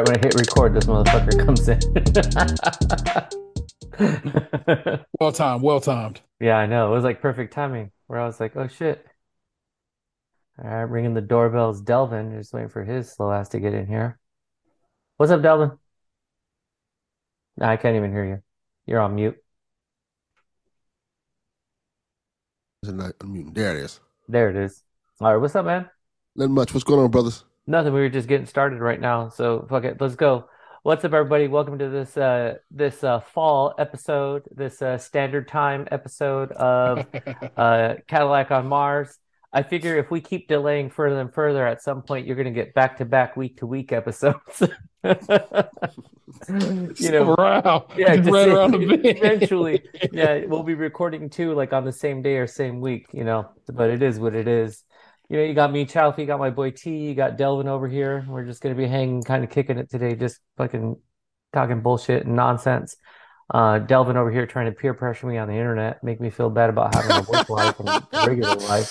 right when I hit record, this motherfucker comes in. Well timed, well timed. yeah, I know. It was like perfect timing where I was like, oh shit. All right, ringing the doorbell's Delvin. Just waiting for his slow ass to get in here. What's up, Delvin? Nah, I can't even hear you. You're on mute. Is it not unmuting? There it is. There it is. All right, what's up, man? Nothing much. What's going on, brothers? Nothing. We were just getting started right now, so fuck it. Let's go. What's up, everybody? Welcome to this uh this uh fall episode, this uh standard time episode of uh Cadillac on Mars. I figure if we keep delaying further and further, at some point you're gonna get back to back, week to week episodes. You know, Wow. yeah, to ran see- around eventually, yeah, we'll be recording too, like on the same day or same week, you know. But it is what it is. You know, you got me, Chaufie, you got my boy T, you got Delvin over here. We're just gonna be hanging, kind of kicking it today, just fucking talking bullshit and nonsense. Uh, Delvin over here trying to peer pressure me on the internet, make me feel bad about having a work life and a regular life.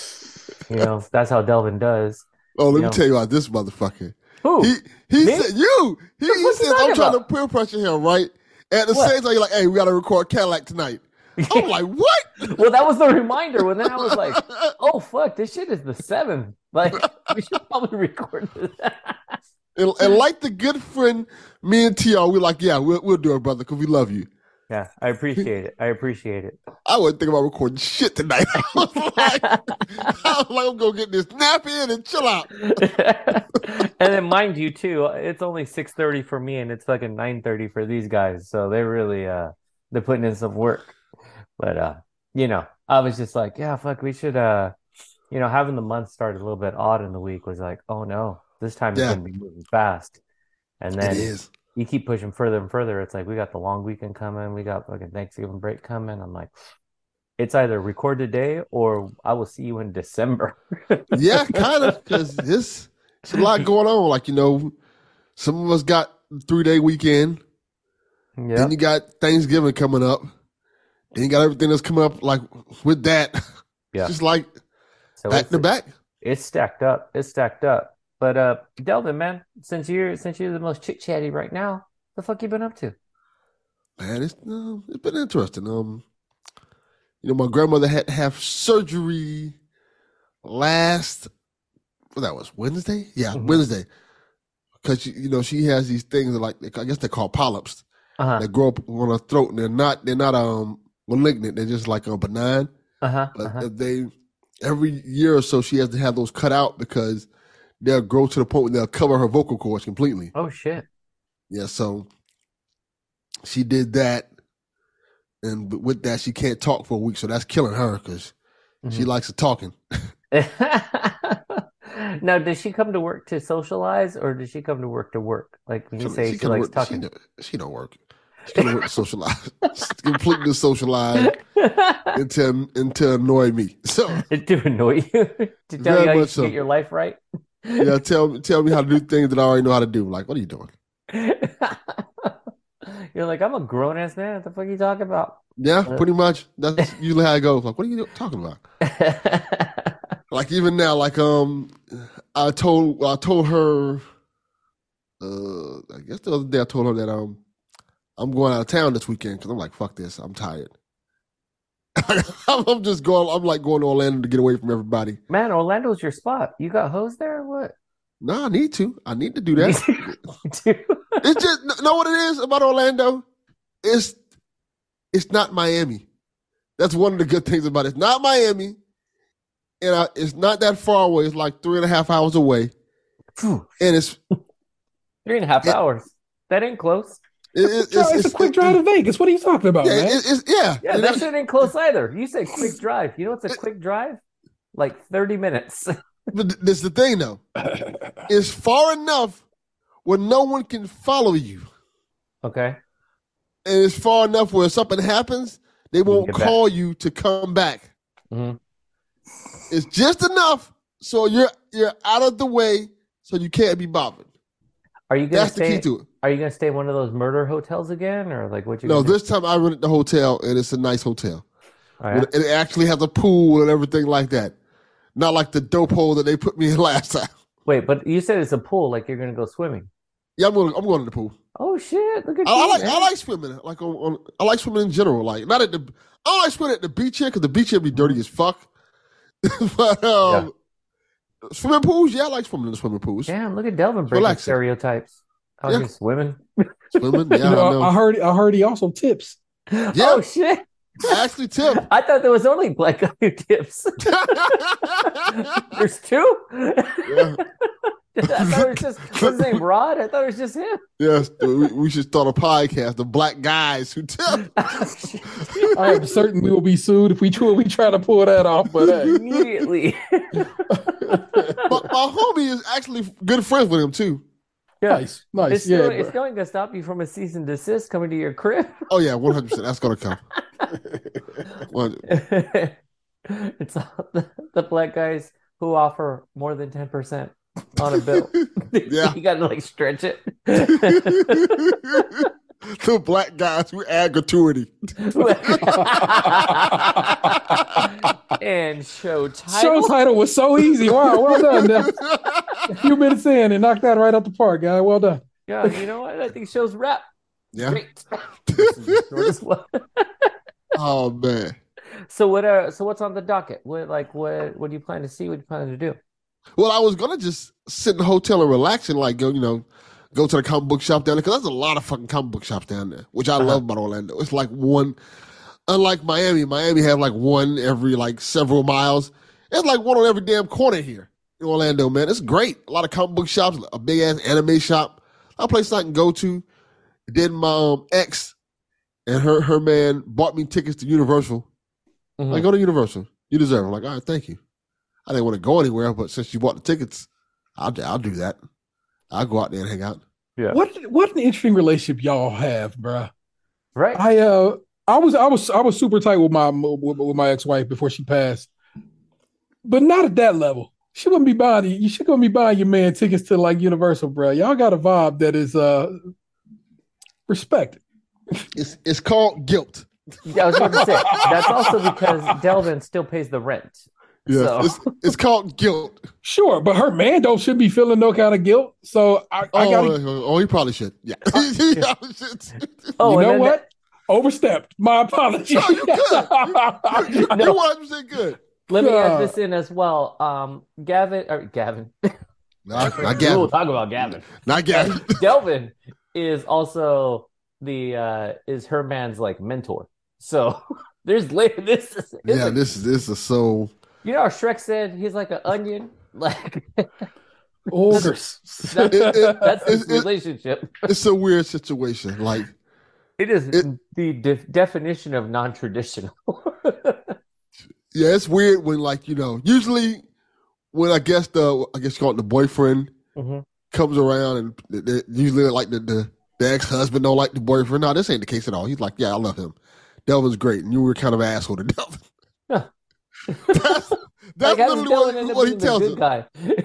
You know, that's how Delvin does. Oh, let You me know. tell you about this motherfucker. Who? He he Me? said you. He, he fuck you says I'm talking trying to peer pressure him, right? At the What? same time, you're like, hey, we gotta record Cadillac tonight. I'm like, what? Well, that was the reminder. When then I was like, oh fuck, this shit is the seventh. Like we should probably record this. and, and like the good friend, me and Tr, we're like, yeah, we'll, we'll do it, brother, because we love you. Yeah, I appreciate it. I appreciate it. I wasn't thinking about recording shit tonight. I was like, I was like, I'm gonna get this nap in and chill out. and then mind you too, it's only 6:30 for me and it's fucking 9:30 for these guys. So they're really uh they're putting in some work. But uh, you know, I was just like, yeah, fuck, we should uh you know, having the month start a little bit odd in the week was like, oh no, this time is Yeah. gonna be moving fast. And then you keep pushing further and further. It's like we got the long weekend coming, we got fucking Thanksgiving break coming. I'm like, it's either record today or I will see you in December. Yeah, kind of, because this it's a lot going on. Like you know, some of us got three day weekend. Yeah. Then you got Thanksgiving coming up. Then you got everything that's coming up like with that. Yeah. Just like So back to back. it's stacked up. It's stacked up. But uh Delvin, man, since you're since you're the most chit chatty right now, the fuck you been up to? Man, it's um, it's been interesting. Um, you know, my grandmother had to have surgery last. Well, that was Wednesday. Yeah, Mhm. Wednesday. Because you know she has these things like I guess they're called polyps Uh-huh. that grow up on her throat, and they're not they're not um malignant. They're just like a benign. Uh-huh. But uh-huh. they every year or so she has to have those cut out because they'll grow to the point where they'll cover her vocal cords completely. Oh shit. Yeah, so she did that, and with that she can't talk for a week, so that's killing her because she Mhm. likes talking. Now, does she come to work to socialize or does she come to work to work? Like when you say she, kinda likes work- talking. She, she don't work. Work to socialize, completely socialize, and to and to annoy me. So to annoy you, to tell you how you so. get your life right. yeah, tell tell me how to do things that I already know how to do. Like, what are you doing? You're like, I'm a grown ass man. What the fuck are you talking about? Yeah, Uh, pretty much. That's usually how it goes. Like, what are you talking about? Like even now, like um, I told I told her, uh, I guess the other day I told her that um, I'm going out of town this weekend because I'm like, fuck this, I'm tired. I'm just going. I'm like going to Orlando to get away from everybody. Man, Orlando's your spot. You got hosed there or what? No, I need to. I need to do that. It's just know what it is about Orlando. It's it's not Miami. That's one of the good things about it. It's not Miami, and I, it's not that far away. It's like three and a half hours away, and it's Three and a half It- hours. That ain't close. It, it- It's, a quick drive to Vegas. What are you talking about, Yeah, man? it, it's yeah. Yeah, And that that- shit ain't close either. You said quick drive. You know what's a quick drive? Like 30 minutes. But this is the thing though. It's far enough where no one can follow you, Okay. and it's far enough where if something happens, they won't get back. call you to come back. hmm It's just enough so you're you're out of the way, so you can't be bothered. Are you gonna That's the key to it. Are you gonna stay in one of those murder hotels again, or like what you? No, gonna do? this time I rented the hotel, and it's a nice hotel. Oh, yeah? It actually has a pool and everything like that. Not like the dope hole that they put me in last time. Wait, but you said it's a pool. Like you're gonna go swimming. Yeah, I'm going. I'm going to the pool. Oh shit! Look at I, I like. man. I like swimming. Like on, on. I like swimming in general. Like not at the. I don't like swimming at the beach here because the beach here be dirty as fuck. but um, swimming pools, yeah, I like swimming in the swimming pools. Damn, look at Delvin breaking stereotypes. Out Yeah. here swimming. Swimming, yeah, You know, I know. I heard I heard he also tips. Yeah. Oh shit! I actually tip. I thought there was only black guy who tips. There's two. Yeah. I thought it was just what's his name, Rod. I thought it was just him. Yes, we, we should start a podcast. The black guys who tip. Oh, I am certain we will be sued if we try, we try to pull that off. But hey, Immediately. my, my homie is actually good friends with him too. Nice, nice, It's, yeah. still, it's going to stop you from a cease and desist coming to your crib. Oh yeah, one hundred percent. That's gonna come. One- it's all the, the black guys who offer more than 10% on a bill. Yeah. you got to like stretch it. The black guys who add gratuity. and show title. Show title. title was so easy. Wow, well done. Neff. A few minutes in and knocked that right out the park, guy. Well done. Yeah, you know what? I think show's wrap. yeah. Great. This is the shortest one. Oh man. so what are so what's on the docket? What like what what do you plan to see? What do you plan to do? Well, I was gonna just sit in the hotel and relax and like go, you know, go to the comic book shop down there because there's a lot of fucking comic book shops down there, which I Uh-huh. love about Orlando. It's like one, unlike Miami. Miami have like one every like several miles. It's like one on every damn corner here in Orlando, man. It's great. A lot of comic book shops, a big ass anime shop. A place I can go to. Then my um, ex and her her man bought me tickets to Universal. Mhm. Like, go to Universal. You deserve it. I'm like, all right, thank you. I didn't want to go anywhere, but since you bought the tickets, I'll, I'll do that. I'll go out there and hang out. Yeah. What what an interesting relationship y'all have, bruh. Right. I uh I was I was I was super tight with my with, with my ex wife before she passed, but not at that level. She wouldn't be buying you. You should gonna be buying your man tickets to like Universal, bruh. Y'all got a vibe that is uh respected. It's it's called guilt. I was going to say that's also because Delvin still pays the rent. Yes, So- it's, it's called guilt. Sure, but her man don't should be feeling no kind of guilt. So I, I Oh, gotta oh, he probably should. Yeah. He probably should. Oh, you know then what? Overstepped. My apologies. No, you good. You, No. you 100% good. Let me add this in as well. Um, Gavin or Gavin. Not, not We'll talk about Gavin. Not Gavin. Delvin is also the uh is her man's like mentor. So there's later this is Yeah, like- this is this is so. You know how Shrek said he's like an onion? Like Ogres. that's, It- it- that's his it- it- relationship. It's a weird situation. Like, It is the de- definition of non-traditional. yeah, it's weird when like you know. Usually, when I guess the I guess you call the boyfriend Mhm. comes around and they- they- usually like the, the the ex husband don't like the boyfriend. No, this ain't the case at all. He's like, yeah, I love him. Delvin's great, and you were kind of an asshole to Delvin. Huh. That's that's Like, literally what, what he tells him. guy?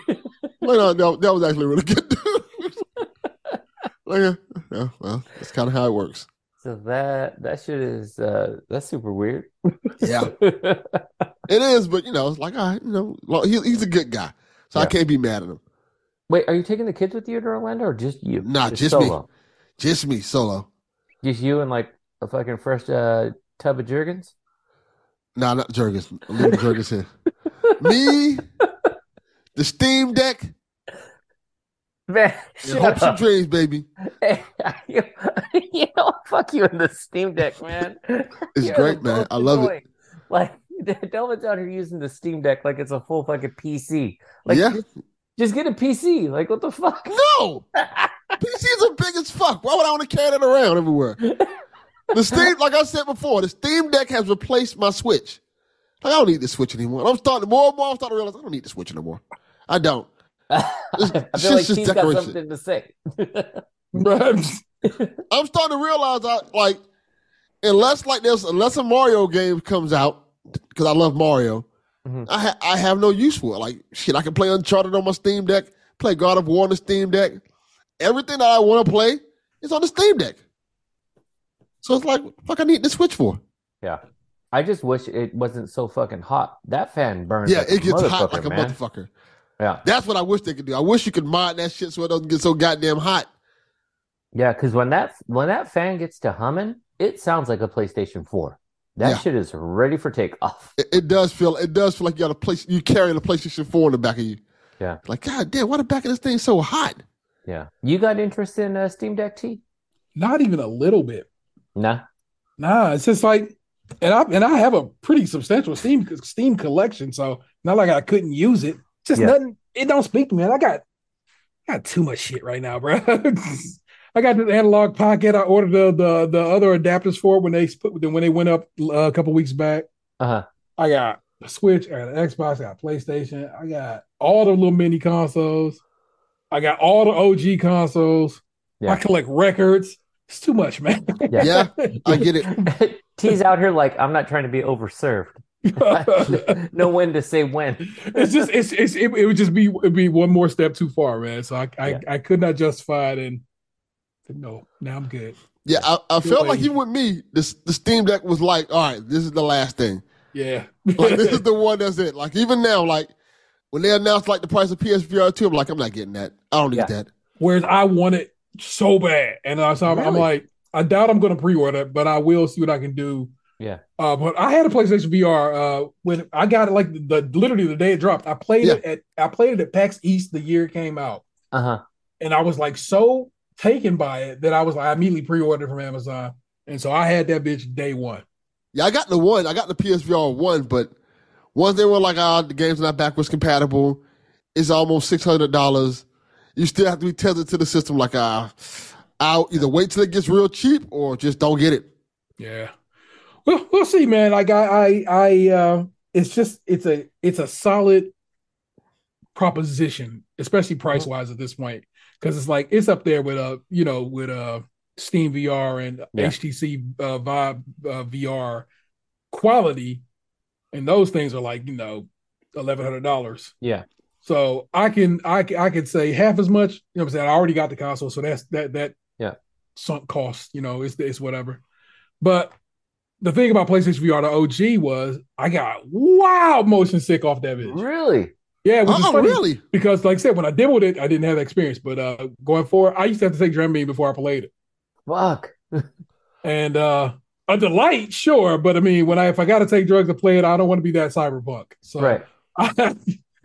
Well, no, no, that was actually really good. dude. like, yeah, yeah, well, that's kind of how it works. so that that shit is uh that's super weird. Yeah, it is, but you know, it's like, all right, you know, well, he, he's a good guy, so I can't be mad at him. Wait, are you taking the kids with you to Orlando or just you? Nah, just me. solo? Just me solo. Just you and like a fucking fresh uh, tub of Jergens? Nah, not Jergens. I'm leaving Jergens here. Me, the Steam Deck, Man, shut hopes and dreams, baby. Hey, you, you know, fuck you in the Steam Deck, man. It's You're great, man. I love it. Like, Delvin's out here using the Steam Deck like it's a full fucking PC. Like, Yeah. just, just get a PC. Like, what the fuck? No, PCs are big as fuck. Why would I want to carry that around everywhere? The Steam, like I said before, the Steam Deck has replaced my Switch. Like, I don't need the Switch anymore. I'm starting more and more. I'm starting to realize I don't need the Switch anymore. I don't. I feel like is just he's got something to say. I'm starting to realize I like unless like there's unless a Mario game comes out because I love Mario, Mhm. I ha- I have no use for it. Like shit, I can play Uncharted on my Steam Deck, play God of War on the Steam Deck. Everything that I want to play is on the Steam Deck. So it's like, fuck, I need the Switch for. Yeah. I just wish it wasn't so fucking hot. That fan burns. Yeah, like it gets hot like a man. motherfucker. Yeah. That's what I wish they could do. I wish you could mod that shit so it doesn't get so goddamn hot. Yeah, because when that when that fan gets to humming, it sounds like a PlayStation 4. That Yeah. shit is ready for takeoff. It, it does feel it does feel like you got a place you carry the PlayStation 4 in the back of you. Yeah. Like, God damn, why the back of this thing so hot? Yeah. You got interest in uh, Steam Deck T? Not even a little bit. Nah. Nah, it's just like, and I and I have a pretty substantial Steam Steam collection, so not like I couldn't use it. Just Yeah. nothing. It don't speak to me. man. I got, I got too much shit right now, bro. I got the analog pocket. I ordered the the the other adapters for it when they put when they went up uh, a couple weeks back. Uh-huh. I got a Switch, I got an Xbox, I got PlayStation, I got all the little mini consoles, I got all the OG consoles. Yeah. I collect records. It's too much, man. Yeah, I get it. T's out here like I'm not trying to be overserved. know when to say when. it's just it's, it's it, it would just be it'd be one more step too far, man. So I I, Yeah. I could not justify it and no, now I'm good. Yeah, I, I felt like way. even with me, this the Steam Deck was like, all right, this is the last thing. Yeah. Like this is the one that's it. Like even now, like when they announced like the price of PSVR two, I'm like, I'm not getting that. I don't need Yeah. that. Whereas I want it so bad. And uh, so I'm, I'm like, I doubt I'm gonna pre-order it, but I will see what I can do. Yeah. Uh, but I had a PlayStation VR uh, when I got it like the, the literally the day it dropped. I played it at I played it at PAX East the year it came out. Uh-huh. and I was like so taken by it that I was like I immediately pre-ordered from Amazon, and so I had that bitch day one. Yeah, I got the one. I got the PSVR one, but once they were like, ah, the game's not backwards compatible, it's almost six hundred dollars. You still have to be tethered to the system. Like, ah, I'll either wait till it gets real cheap or just don't get it. Yeah, well, we'll see, man. Like I, I, I, uh, it's just it's a it's a solid proposition, especially price wise at this point, because it's like it's up there with a, you know with uh Steam VR and Yeah. HTC uh, Vive uh, VR quality, and those things are like you know eleven hundred dollars. Yeah. So I can I can I could say half as much. You know what I'm saying? I already got the console, so that's that that Yeah. sunk cost. You know, it's it's whatever. But the thing about PlayStation VR, the OG was I got wild motion sick off that bitch. Really? Yeah, which is Oh, funny really? because, like I said, when I demoed it, I didn't have that experience. But uh going forward, I used to have to take Dramamine before I played it, Fuck. and uh a delight, sure. But I mean, when I if I got to take drugs to play it, I don't want to be that cyberpunk. So Right.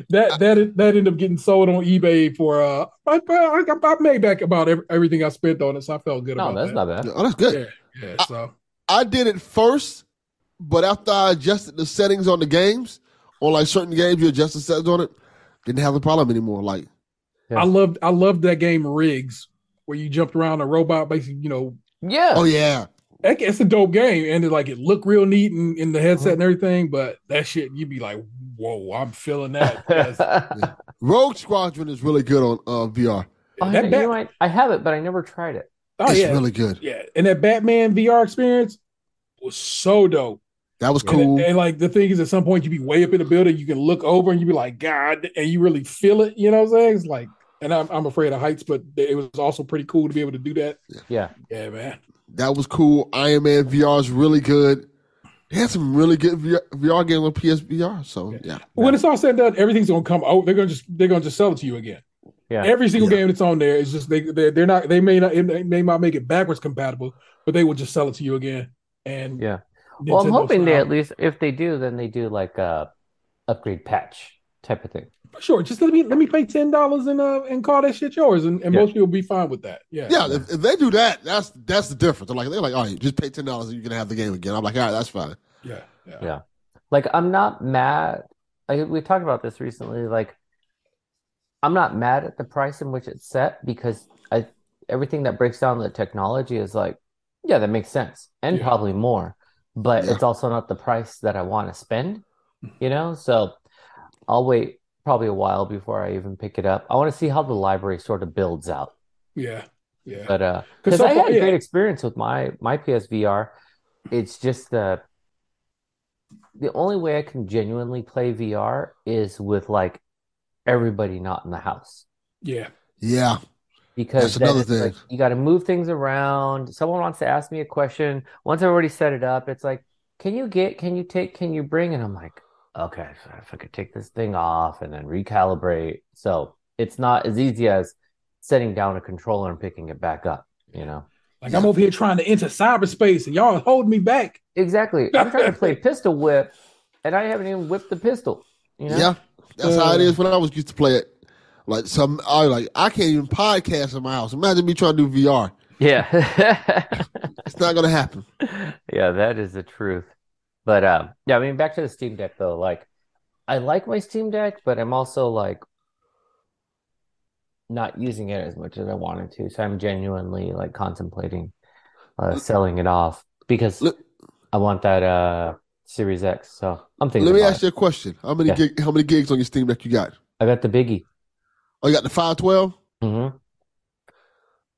that that that ended up getting sold on eBay for uh I, I, I made back about every, everything I spent on it, so I felt good No, about that's that. not bad. Oh, that's good. Yeah, yeah. So I did it first, but after I adjusted the settings on the games, on like certain games, you adjust the settings on it, didn't have the problem anymore. Like, Yeah. I loved I loved that game Rigs, where you jumped around a robot, basically, you know. Yeah. oh yeah, that- It's a dope game, and it, like it looked real neat in, in the headset Mhm. and everything. But that shit, you'd be like, "Whoa, I'm feeling that." Yes. Rogue Squadron is really good on uh, VR. Oh, that you Bat- know what? I have it, but I never tried it. oh it's yeah, really good. yeah, and that Batman VR experience was so dope. That was cool. And, like the thing is, at some point you'd be way up in the building, you can look over and you'd be like, God, and you really feel it. You know what I'm saying? It's like, and I'm I'm afraid of heights, but it was also pretty cool to be able to do that. Yeah. Yeah, man. That was cool. Iron Man VR is really good. They had some really good VR, VR games on PSVR. So yeah, When it's all said and done, everything's gonna come out. They're gonna just they're gonna just sell it to you again. Yeah. Every single Yeah. game that's on there is just they they're, they're not they may not they may not make it backwards compatible, but they will just sell it to you again. And Yeah. Well, I'm Nintendo hoping they at least, if they do, then they do like a upgrade patch type of thing. Sure just let me let me pay ten dollars and uh and call that shit yours, and, and Yeah. most people will be fine with that. Yeah, yeah. If, if they do that, that's that's the difference. They're like they're like, all right, just pay ten dollars and you can have the game again. I'm like, all right, that's fine. yeah, yeah. Yeah. Like I'm not mad. Like we talked about this recently. Like I'm not mad at the price in which it's set because I everything that breaks down the technology is like, yeah, that makes sense. And Yeah. probably more. But Yeah. it's also not the price that I want to spend, you know? So I'll wait probably a while before I even pick it up. I want to see how the library sort of builds out. yeah, yeah. But uh, 'Cause because so I far- had a yeah. great experience with my my PSVR. It's just the the only way I can genuinely play VR is with like everybody not in the house. Yeah, Yeah, Because That's another thing. like you got to move things around. Someone wants to ask me a question. Once I've already set it up, it's like, can you get, can you take, can you bring? And I'm like, okay, so if I could take this thing off and then recalibrate. So it's not as easy as setting down a controller and picking it back up. You know. Like I'm over here trying to enter cyberspace and y'all holding me back. Exactly. I'm trying to play pistol whip, and I haven't even whipped the pistol. You know? Yeah, that's how it Uh. when I was used to play it. Like some, I like I can't even podcast in my house. Imagine me trying to do VR. Yeah. It's not gonna happen. Yeah, that is the truth. But um, yeah, I mean, back to the Steam Deck though. Like, I like my Steam Deck, but I'm also like not using it as much as I wanted to. So I'm genuinely like contemplating uh, selling it off because Look- I want that uh Series X. So I'm thinking Let me ask it. you a question. How many Yeah. gig, how many gigs on your Steam Deck you got? I got the biggie. Oh, you got the five twelve. hmm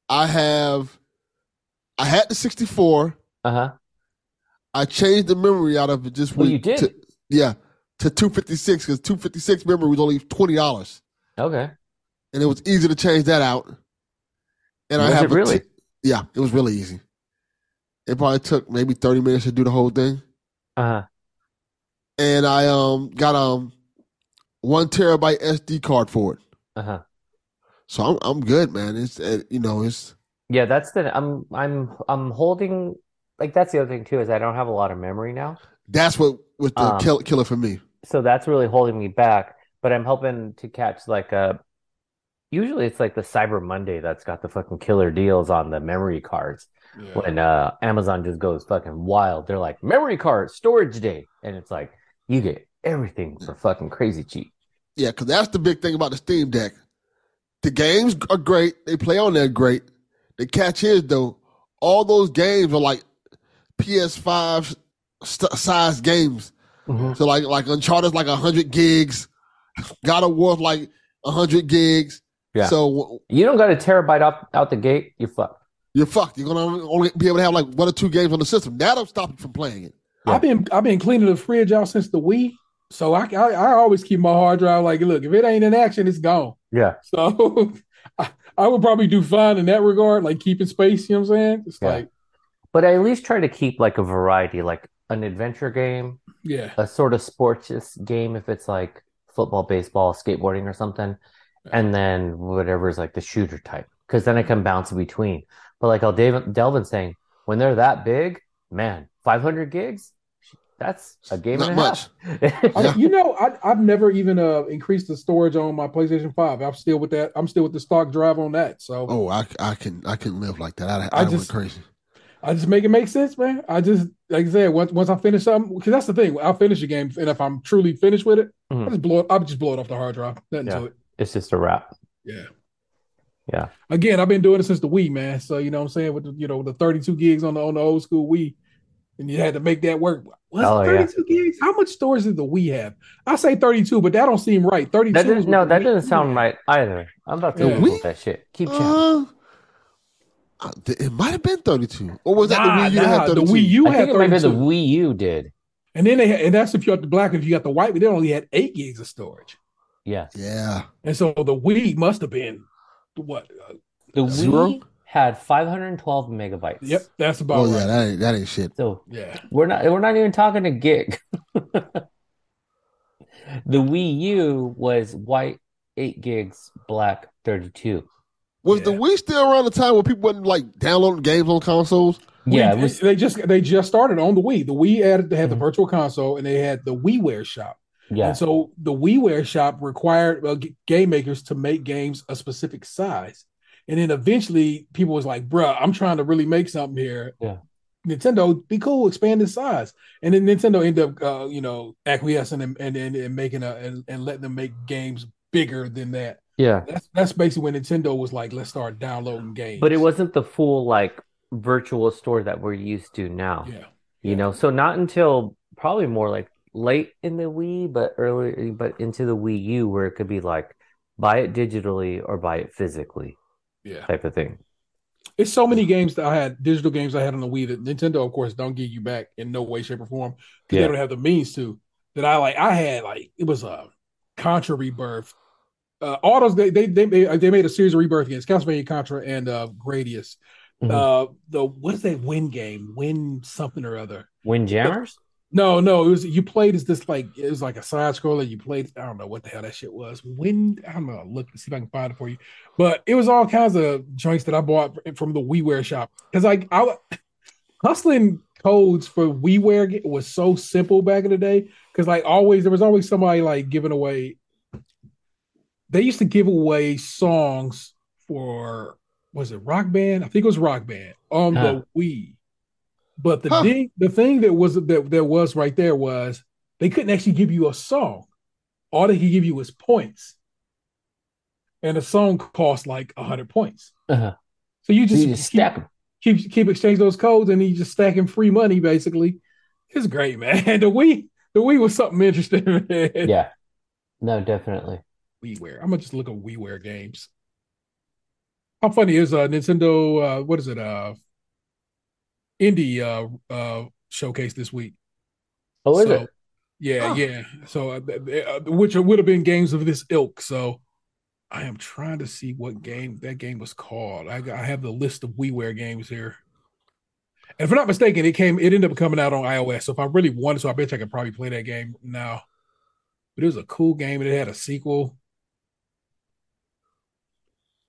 I have. I had the sixty four. Uh-huh. I changed the memory out of it just Well, you did. to- yeah, to two fifty six because two fifty six memory was only twenty dollars, Okay. and it was easy to change that out. And I Was have it really? t- yeah, it was really easy. It probably took maybe thirty minutes to do the whole thing, Uh-huh. and I um got um one terabyte SD card for it. Uh-huh. So I'm I'm good, man. It's uh, you know it's Yeah, that's the I'm I'm I'm holding like that's the other thing too is I don't have a lot of memory now. that's what was the Um, kill, killer for me. so that's really holding me back. But I'm hoping to catch like a. Usually it's like the Cyber Monday that's got the fucking killer deals on the memory cards. When uh Amazon just goes fucking wild, they're like memory card storage day, and it's like you get everything for fucking crazy cheap. Yeah, because that's the big thing about the Steam Deck. The games are great. They play on there great. The catch is though, all those games are like PS5 st- size games. Mhm. So like like Uncharted's like hundred gigs. God of War's like hundred gigs. Yeah. So You don't got a terabyte out out the gate, you fuck. you're fucked. You're gonna only be able to have like one or two games on the system. That'll stop you from playing it. Yeah. I've been I've been cleaning the fridge out since the Wii, so I, I I always keep my hard drive like, look, if it ain't in action, it's gone. Yeah. So I, I would probably do fine in that regard, like keeping space. You know what I'm saying? It's Yeah. like, But I at least try to keep like a variety, like an adventure game, yeah, a sort of sports game if it's like football, baseball, skateboarding or something, and then whatever's like the shooter type. Because then I can bounce in between. But like how Dave Delvin's saying, when they're that big, man, 500 gigs, that's a game Not and a much. half. I- you know, I, I've never even uh increased the storage on my PlayStation Five. I'm still with that. I'm still with the stock drive on that. So Oh, I, I can I can live like that. I, I I, just- went crazy. I just make it make sense, man. I just like I said, once once I finish something, because that's the thing. I'll finish a game, and if I'm truly finished with it, Mhm. I just blow it. I'll just blow it off the hard drive. Nothing Yeah. to it. It's just a wrap. Yeah. Yeah. Again, I've been doing it since the Wii, man. So you know what I'm saying with the, you know the 32 gigs on the on the old school Wii, and you had to make that work. What's Oh, yeah. gigs? How much storage did the Wii have? I say 32, but that don't seem right. 32. That is doesn't, no, that doesn't sound right either. I'm about to Yeah. Google that shit. Keep chatting. Uh, uh, it might have been 32. Or was that the Wii U that nah, had the 32? Wii U I had think it might be 32. the Wii U did. And then they had, and that's if you got the black. If you got the white, they only had eight gigs of storage. Yeah. Yeah. And so the Wii must have been what? Uh, The Zero? Wii had 512 megabytes. yep, that's about Oh right. yeah, that ain't that ain't shit. So yeah. we're not we're not even talking a gig. The Wii U was white 8 gigs, black 32. Was the Yeah. Wii still around the time where people wasn't like downloading games on consoles? Yeah, Wii- it was they just they just started on the Wii. The Wii added they had the Mhm. virtual console and they had the WiiWare shop. yeah. And so the WiiWare shop required uh, g- game makers to make games a specific size. And then eventually people was like, bruh, I'm trying to really make something here. Yeah. Nintendo, be cool, expand the size. And then Nintendo ended up, uh, you know, acquiescing and, and, and, and making a, and, and letting them make games bigger than that. Yeah. That's, that's basically when Nintendo was like, let's start downloading games. But it wasn't the full like virtual store that we're used to now. yeah. You know, so not until probably more like late in the Wii, but early, but into the Wii U where it could be like buy it digitally or buy it physically Yeah. type of thing. It's so many games that I had, digital games I had on the Wii that Nintendo, of course, don't give you back in no way, shape, or form Yeah. they don't have the means to. That I like, I had like it was a Contra Rebirth. Uh, all those they they they they, they made a series of rebirth games, Castlevania Contra and uh Gradius. Mhm. Uh, the what is that Win game? Win something or other. Windjammers? No, no, it was you played as this like it was like a side scroller. You played, I don't know what the hell that shit was. When I'm gonna look and see if I can find it for you. But it was all kinds of joints that I bought from the WiiWare shop because like I was hustling codes for WiiWare was so simple back in the day because like always there was always somebody like giving away. They used to give away songs for was it Rock Band? I think it was Rock Band on huh. the Wii. But the huh. thing, the thing that was that there was right there was they couldn't actually give you a song. All they could give you was points, and a song cost like hundred points. Uh-huh. So you just, you just stack them. Keep keep exchange those codes, and you just stacking free money basically. It's great, man. The Wii, the Wii was something interesting. Man. Yeah, no, definitely. WiiWare. I'm gonna just look at WiiWare games. How funny is uh Nintendo? Uh, what is it? Uh, indie uh, uh, showcase this week. Oh, is so, it? Yeah, oh. yeah. So, uh, uh, which would have been games of this ilk. So, I am trying to see what game that game was called. I, I have the list of WiiWare games here. And if I'm not mistaken, it came. It ended up coming out on iOS. So if I really wanted to, I bet I could probably play that game now. But it was a cool game, and it had a sequel.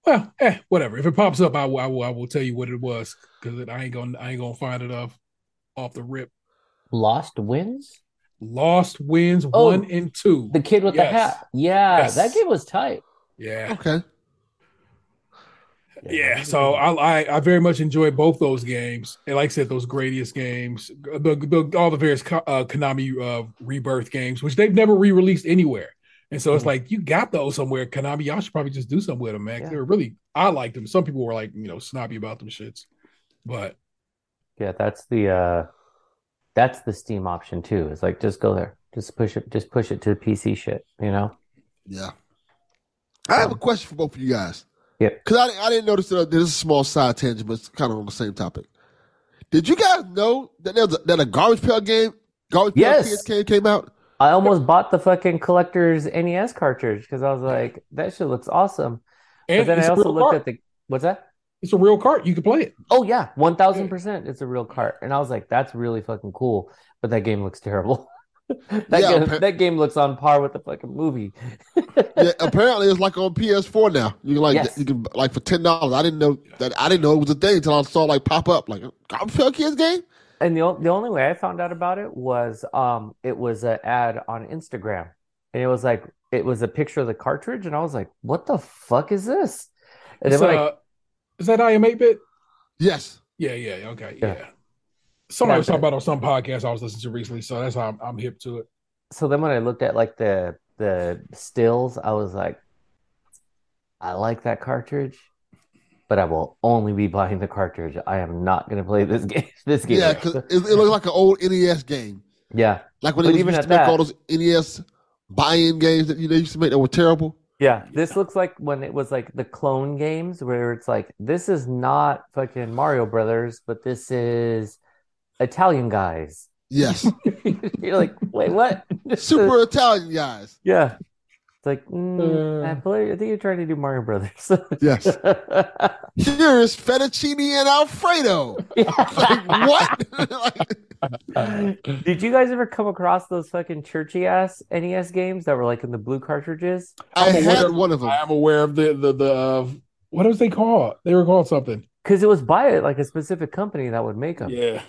Well, eh, whatever. If it pops up, I will, I will, I will tell you what it was because I ain't gonna, I ain't gonna find it off, off the rip. Lost Winds. Lost Winds oh, one and two. The kid with yes. the hat. Yeah, yes. that game was tight. Yeah. Okay. Yeah, so I, I, I very much enjoy both those games, and like I said, those Gradius games, the, the all the various uh, Konami uh, Rebirth games, which they've never re-released anywhere. And so it's mm-hmm. like you got those somewhere. Konami, y'all should probably just do something with them, man. Yeah. They were really I liked them. Some people were like, you know, snobby about them shits. But yeah, that's the uh that's the Steam option too. It's like just go there. Just push it just push it to the PC shit, you know? Yeah. I have a question for both of you guys. Yeah. Because I, I didn't notice that there's a small side tangent, but it's kind of on the same topic. Did you guys know that there's a, that a Garbage Pail game, Garbage Pail yes. Kids came out? I almost bought the fucking collector's NES cartridge because I was like, that shit looks awesome. And but then I also looked cart. at the what's that? It's a real cart. You can play it. Oh yeah, one thousand percent. It's a real cart, and I was like, that's really fucking cool. But that game looks terrible. that yeah, game, that game looks on par with the fucking movie. yeah, apparently it's like on PS4 now. You can like yes. you can like for ten dollars. I didn't know that. I didn't know it was a thing until I saw like pop up like Garbage Kids game and the the only way I found out about it was um it was an ad on Instagram, and it was like it was a picture of the cartridge, and I was like, "What the fuck is this?" And then uh, is that iam8bit? Yes. Yeah. Yeah. Okay. Yeah. yeah. Somebody yeah, was talking about on some podcast I was listening to recently, so that's how I'm, I'm hip to it. So then when I looked at like the the stills, I was like, I like that cartridge but I will only be buying the cartridge. I am not going to play this game. This game. Yeah, because it, it looks like an old NES game. Yeah, like when they even used to make that, all those NES buy-in games that you know used to make that were terrible. Yeah, this looks like when it was like the clone games where it's like this is not fucking Mario Brothers, but this is Italian guys. Yes. You're like, wait, what? Super Italian guys. Yeah. It's like, mm, uh, I, believe, I think you're trying to do Mario Brothers. yes. Here is fettuccine and Alfredo. like, what? Did you guys ever come across those fucking churchy ass NES games that were like in the blue cartridges? I I'm had one of them. I am aware of the the the uh, what was they called? They were called something because it was by like a specific company that would make them. Yeah.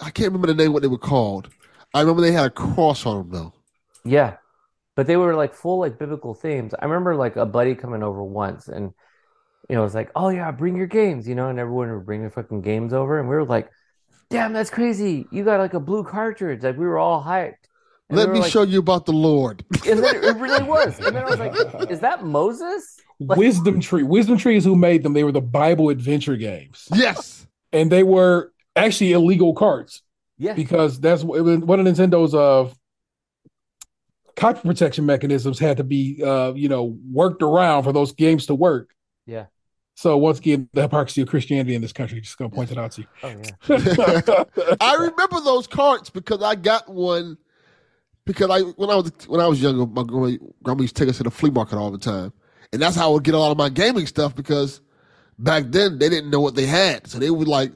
I can't remember the name what they were called. I remember they had a cross on them though. Yeah, but they were like full like biblical themes. I remember like a buddy coming over once and you know, it was like, oh yeah, bring your games, you know, and everyone would bring their fucking games over, and we were like, damn, that's crazy. You got like a blue cartridge. Like we were all hyped. And Let me like, show you about the Lord. and then it really was. And then I was like, is that Moses? Like, Wisdom Tree. Wisdom Tree is who made them. They were the Bible adventure games. Yes. And they were actually illegal carts. Yeah. Because that's one of Nintendo's of uh, copy protection mechanisms had to be uh, you know worked around for those games to work. Yeah. So once again, the hypocrisy of Christianity in this country. Just gonna point it out to you. Oh, yeah. I remember those carts because I got one because I when I was when I was younger, my grandma, grandma used to take us to the flea market all the time, and that's how I would get a lot of my gaming stuff because back then they didn't know what they had, so they would like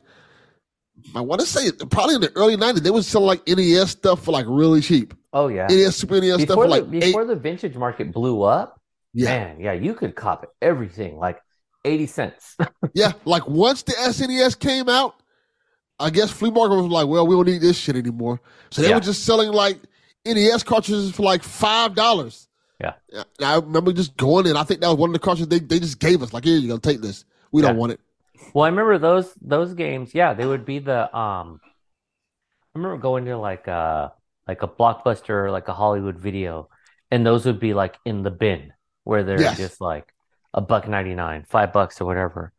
I want to say probably in the early '90s they was selling like NES stuff for like really cheap. Oh yeah. NES Super NES stuff Before for the, like before eight. the vintage market blew up, Yeah, man, yeah, you could cop everything like 80 cents. yeah. Like once the SNES came out, I guess flea market was like, well, we don't need this shit anymore. So they Yeah. were just selling like NES cartridges for like five dollars. Yeah. And I remember just going in. I think that was one of the cartridges they, they just gave us. Like, here you go, take this. We don't want it. Well, I remember those those games. Yeah, they would be the um. I remember going to like a like a blockbuster, or like a Hollywood video, and those would be like in the bin where they're Yes. just like a buck ninety nine, five bucks or whatever.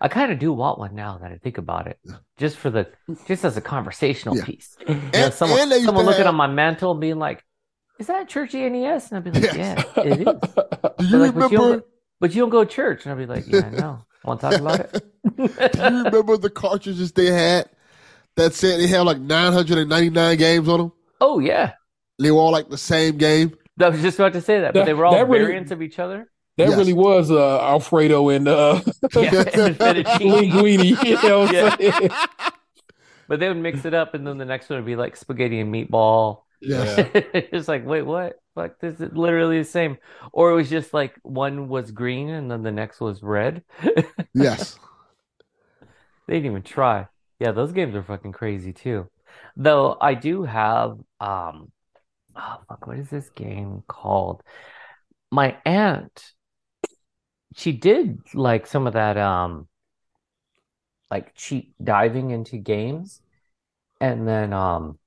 I kind of do want one now that I think about it, just for the just as a conversational Yeah. piece. You know, And- someone and someone looking have- on my mantle, being like, "Is that a churchy NES?" And I'd be like, Yes. "Yeah, it is." Do you like, but you, don't remember? go, but you don't go to church. And I'd be like, yeah, I know. Want to talk about it? Do you remember the cartridges they had that said they had like 999 games on them? oh, yeah. They were all like the same game. I was just about to say that, but That- they were all that really- variants of each other. That Yes. really was uh, Alfredo and uh, Yeah, and linguine. You know Yeah. But they would mix it up, and then the next one would be like spaghetti and meatball. Yes. it's like, wait, what? Like, this is literally the same. Or it was just like one was green and then the next was red. Yes. They didn't even try. Yeah, those games are fucking crazy too. Though I do have um oh fuck, what is this game called? My aunt, she did like some of that um like cheap diving into games. And then um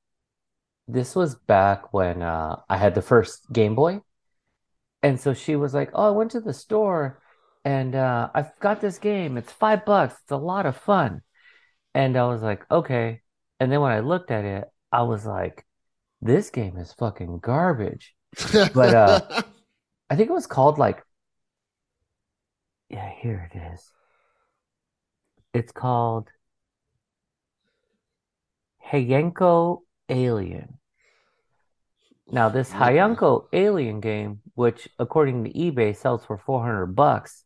this was back when uh I had the first Game Boy. And so she was like, "Oh, I went to the store and uh, I've got this game. It's five bucks. It's a lot of fun. And I was like, okay. And then when I looked at it, I was like, this game is fucking garbage. But, uh, I think it was called like, yeah, here it is. It's called Heiankyo Alien. Now, this Heiankyo Alien game, which according to eBay sells for 400 bucks,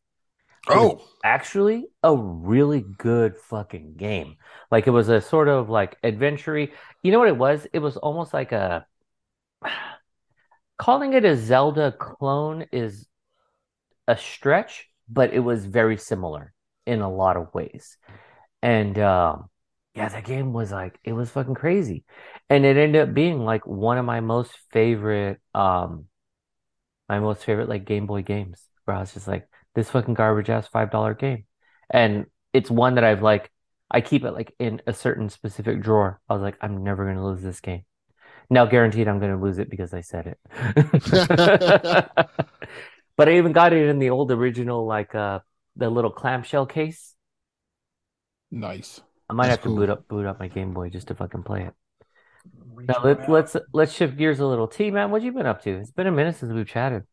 oh, actually a really good fucking game. Like it was a sort of like adventure You know what it was? It was almost like a calling it a Zelda clone is a stretch, but it was very similar in a lot of ways. And um yeah, that game was like it was fucking crazy. And it ended up being like one of my most favorite um my most favorite like Game Boy games where I was just like this fucking garbage ass five dollar game. And it's one that I've like I keep it like in a certain specific drawer. I was like, I'm never gonna lose this game. Now guaranteed I'm gonna lose it because I said it. But I even got it in the old original like uh the little clamshell case. Nice. I might That's have to cool. boot up boot up my Game Boy just to fucking play it. Now let, let's let's shift gears a little. T man, what have you been up to? It's been a minute since we've chatted.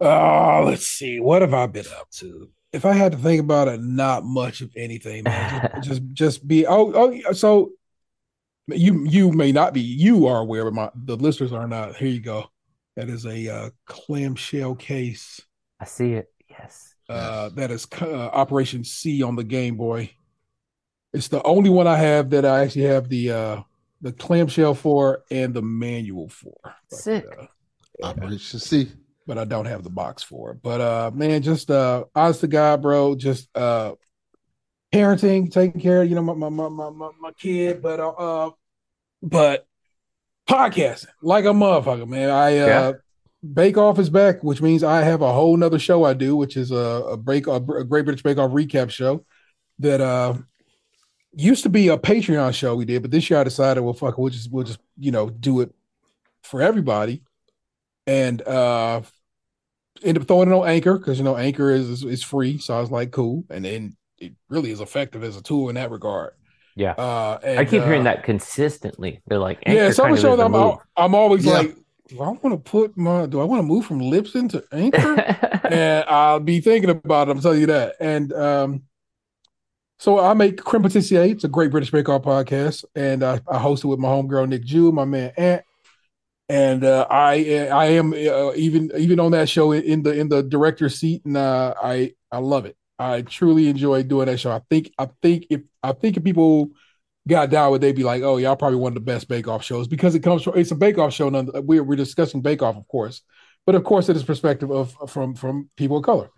Oh, let's see. What have I been up to? If I had to think about it, not much of anything, man. Just just, just be oh oh so you you may not be you are aware, but my the listeners are not. Here you go. That is a uh, clamshell case. I see it. Yes. Uh, that is uh, Operation C on the Game Boy. It's the only one I have that I actually have the uh, the clamshell for and the manual for. But, Sick. uh, yeah Operation C. but I don't have the box for it. But uh man, just uh honest to God, bro, just uh parenting, taking care of, you know, my my my my, my, my kid, but uh, uh but podcasting like a motherfucker, man. I uh Yeah. Bake Off is back, which means I have a whole nother show I do, which is a, a break a, a Great British Bake Off recap show that uh used to be a Patreon show we did, but this year I decided, well, fuck, we'll just we'll just you know do it for everybody, and uh ended up throwing it on Anchor because you know Anchor is, is is free, so I was like, cool, and then it really is effective as a tool in that regard. Yeah. Uh, and, I keep hearing uh, that consistently. They're like, Yeah, Anchor some kind of shows I'm move. I'm always Yeah. like, do I want to put my do I want to move from Libsyn to Anchor? and I'll be thinking about it. I'm telling you that. And um, so I make Creme Patissier. It's a great British Bake Off podcast, and I, I host it with my homegirl Nick Jew, my man Ant. And uh, I I am uh, even even on that show in the in the director's seat, and uh, I I love it. I truly enjoy doing that show. I think I think if I think if people got down with, they'd be like, "Oh, y'all probably one of the best Bake Off shows because it comes from it's a Bake Off show. None, we're we're discussing Bake Off, of course, but of course it is perspective of from from people of color."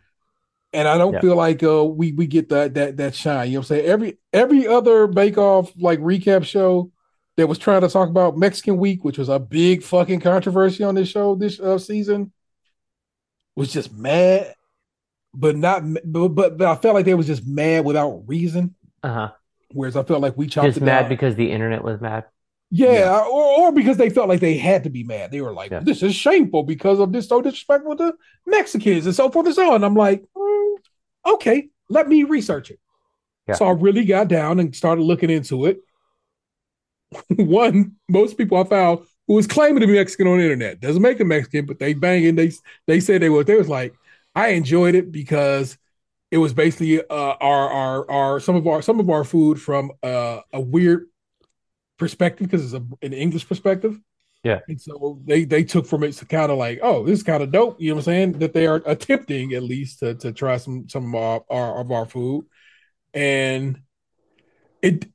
And I don't Yeah. feel like uh, we we get that that that shine. You know what I'm saying? Every every other Bake Off like recap show that was trying to talk about Mexican Week, which was a big fucking controversy on this show this uh, season, was just mad, but not but, but but I felt like they was just mad without reason. Uh-huh. Whereas I felt like we chopped Just mad down. because the internet was mad. Yeah, Yeah. Or, or because they felt like they had to be mad. They were like, Yeah. this is shameful because of this so disrespectful to Mexicans and so forth and so on. I'm like, mm, okay, let me research it. Yeah. So I really got down and started looking into it. One, most people I found who was claiming to be Mexican on the internet doesn't make them Mexican, but they banging. They they said they were. They was like, I enjoyed it because it was basically uh, our our our some of our some of our food from uh, a weird perspective because it's a, an English perspective. Yeah. And so they they took from it to kind of like, oh, this is kind of dope. You know what I'm saying? That they are attempting at least to to try some some of our, of our food, and it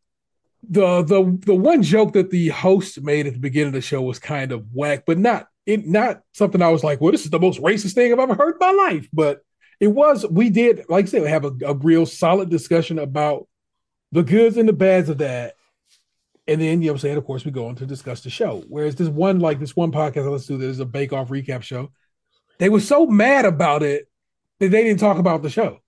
the the the one joke that the host made at the beginning of the show was kind of whack, but not it not something I was like, well, this is the most racist thing I've ever heard in my life. But it was we did like I said have a, a real solid discussion about the goods and the bads of that. And then, you know I'm saying? Of course, we go on to discuss the show. Whereas this one, like this one podcast I listen to that is a bake off recap show, they were so mad about it that they didn't talk about the show.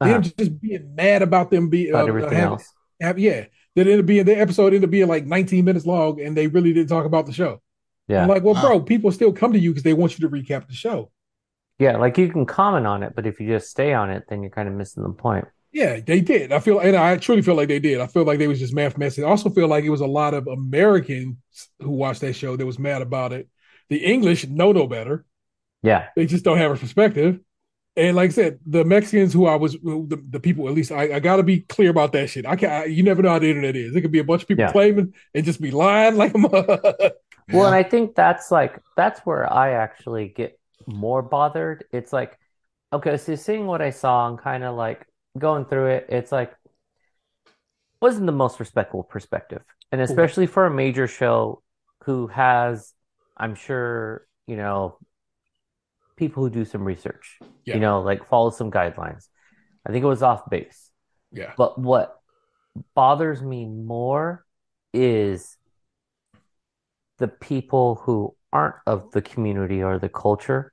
They Uh-huh. were just being mad about them being uh, everything having- else. have- yeah. That ended up being the episode ended up being like 19 minutes long, and they really didn't talk about the show. Yeah. I'm like, well, Wow. bro, people still come to you because they want you to recap the show. Yeah, like you can comment on it, but if you just stay on it, then you're kind of missing the point. Yeah, they did. I feel, and I truly feel like they did. I feel like they was just mad for messing. I also feel like it was a lot of Americans who watched that show that was mad about it. The English know no better. Yeah. They just don't have a perspective. And like I said, the Mexicans who I was, the, the people, at least I, I got to be clear about that shit. I can't, you never know how the internet is. It could be a bunch of people Yeah. claiming and just be lying like a. Well, and I think that's like that's where I actually get more bothered. It's like, okay, so seeing what I saw and kind of like going through it, it's like wasn't the most respectful perspective. And especially for a major show who has, I'm sure, you know, people who do some research, Yeah. you know, like follow some guidelines. I think it was off base. yeah. But what bothers me more is the people who aren't of the community or the culture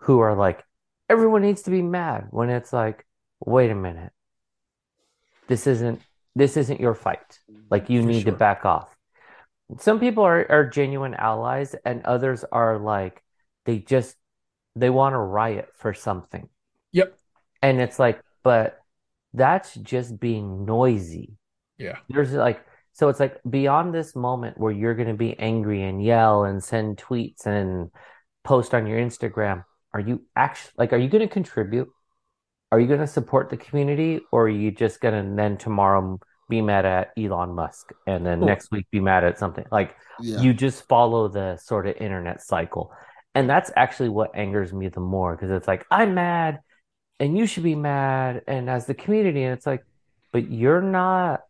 who are like, everyone needs to be mad when it's like, wait a minute. This isn't this isn't your fight. Like you For need to back off. Some people are, are genuine allies and others are like they just they want to riot for something. Yep. And it's like, but that's just being noisy. Yeah. There's like, so it's like beyond this moment where you're going to be angry and yell and send tweets and post on your Instagram. Are you actually like, are you going to contribute? Are you going to support the community or are you just going to then tomorrow be mad at Elon Musk and then Cool. next week be mad at something? Like, Yeah. you just follow the sort of internet cycle. And that's actually what angers me the more because it's like, I'm mad and you should be mad. And as the community, and it's like, but you're not,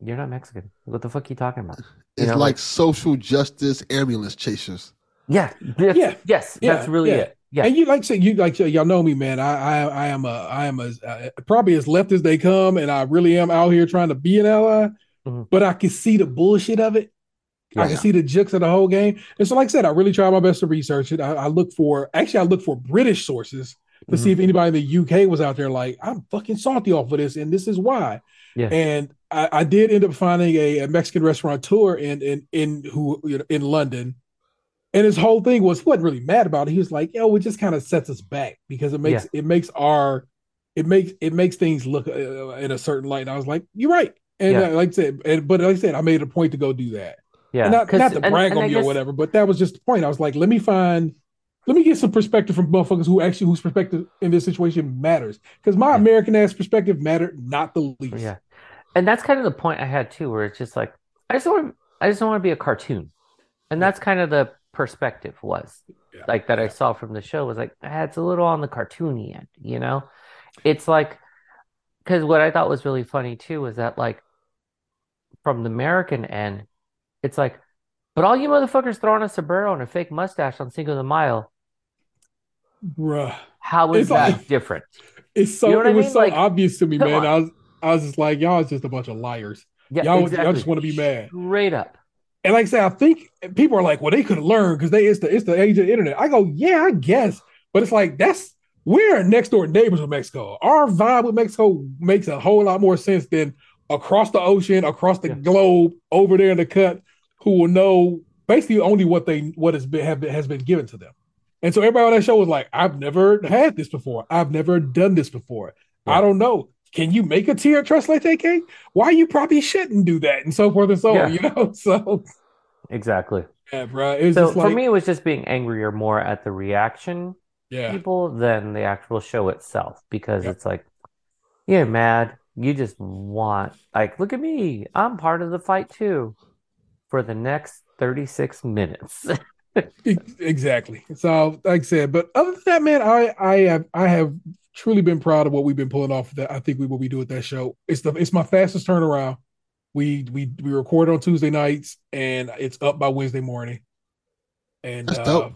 you're not Mexican. What the fuck are you talking about? it's know, like, like- social justice ambulance chasers. Yeah. that's- Yeah. Yes. Yeah, That's really yeah. it. Yeah. And you like say you like y'all know me, man. I I I am a I am a uh, probably as left as they come, and I really am out here trying to be an ally. Mhm. But I can see the bullshit of it. I can see the jokes of the whole game. And so, like I said, I really try my best to research it. I, I look for actually I look for British sources to see if anybody in the UK was out there like I'm fucking salty off of this, and this is why. Yeah. And I, I did end up finding a, a Mexican restaurateur in in in who you know, in London. And his whole thing was he wasn't really mad about it. He was like, "Yo, it just kind of sets us back because it makes it makes our it makes it makes things look uh, in a certain light." And I was like, "You're right." And Yeah. uh, like I said, and, but like I said, I made a point to go do that. Yeah. And not not to brag and on me or whatever, but that was just the point. I was like, let me find, let me get some perspective from motherfuckers who actually whose perspective in this situation matters. Because my Yeah. American ass perspective mattered not the least. Yeah. And that's kind of the point I had too, where it's just like, I just want, I just don't want to be a cartoon. And that's kind of the perspective was Yeah. like that I saw from the show was like, ah, it's a little on the cartoony end, you know? It's like, because what I thought was really funny too was that like from the American end, it's like, but all you motherfuckers throwing a sombrero and a fake mustache on Cinco de Mayo, Bruh. how is It's that like- different? It's so You know what I it was so Like, obvious to me, man. on. I was I was just like, y'all is just a bunch of liars. Yeah, Y'all- y'all just wanna be mad. Straight up. And like I said, I think people are like, well, they could learn because they it's the it's the age of the internet. I go, yeah, I guess, but it's like that's we're next door neighbors with Mexico. Our vibe with Mexico makes a whole lot more sense than across the ocean, across the Yeah. globe, over there in the cut, who will know basically only what they what has been have been, has been given to them. And so everybody on that show was like, I've never had this before. I've never done this before. Yeah. I don't know. Can you make a tier tres leche cake? Why you probably shouldn't do that, and so forth and so on. You know, so Exactly. yeah, bro. So just for me, it was just being angrier more at the reaction yeah, people than the actual show itself because Yep. it's like you're mad. You just want like, look at me. I'm part of the fight too for the next 36 minutes. exactly. So, like I said, but other than that, man, I I have I have truly been proud of what we've been pulling off. That I think we will be doing that show. It's the it's my fastest turnaround. We we we record on Tuesday nights, and it's up by Wednesday morning. And That's uh, dope.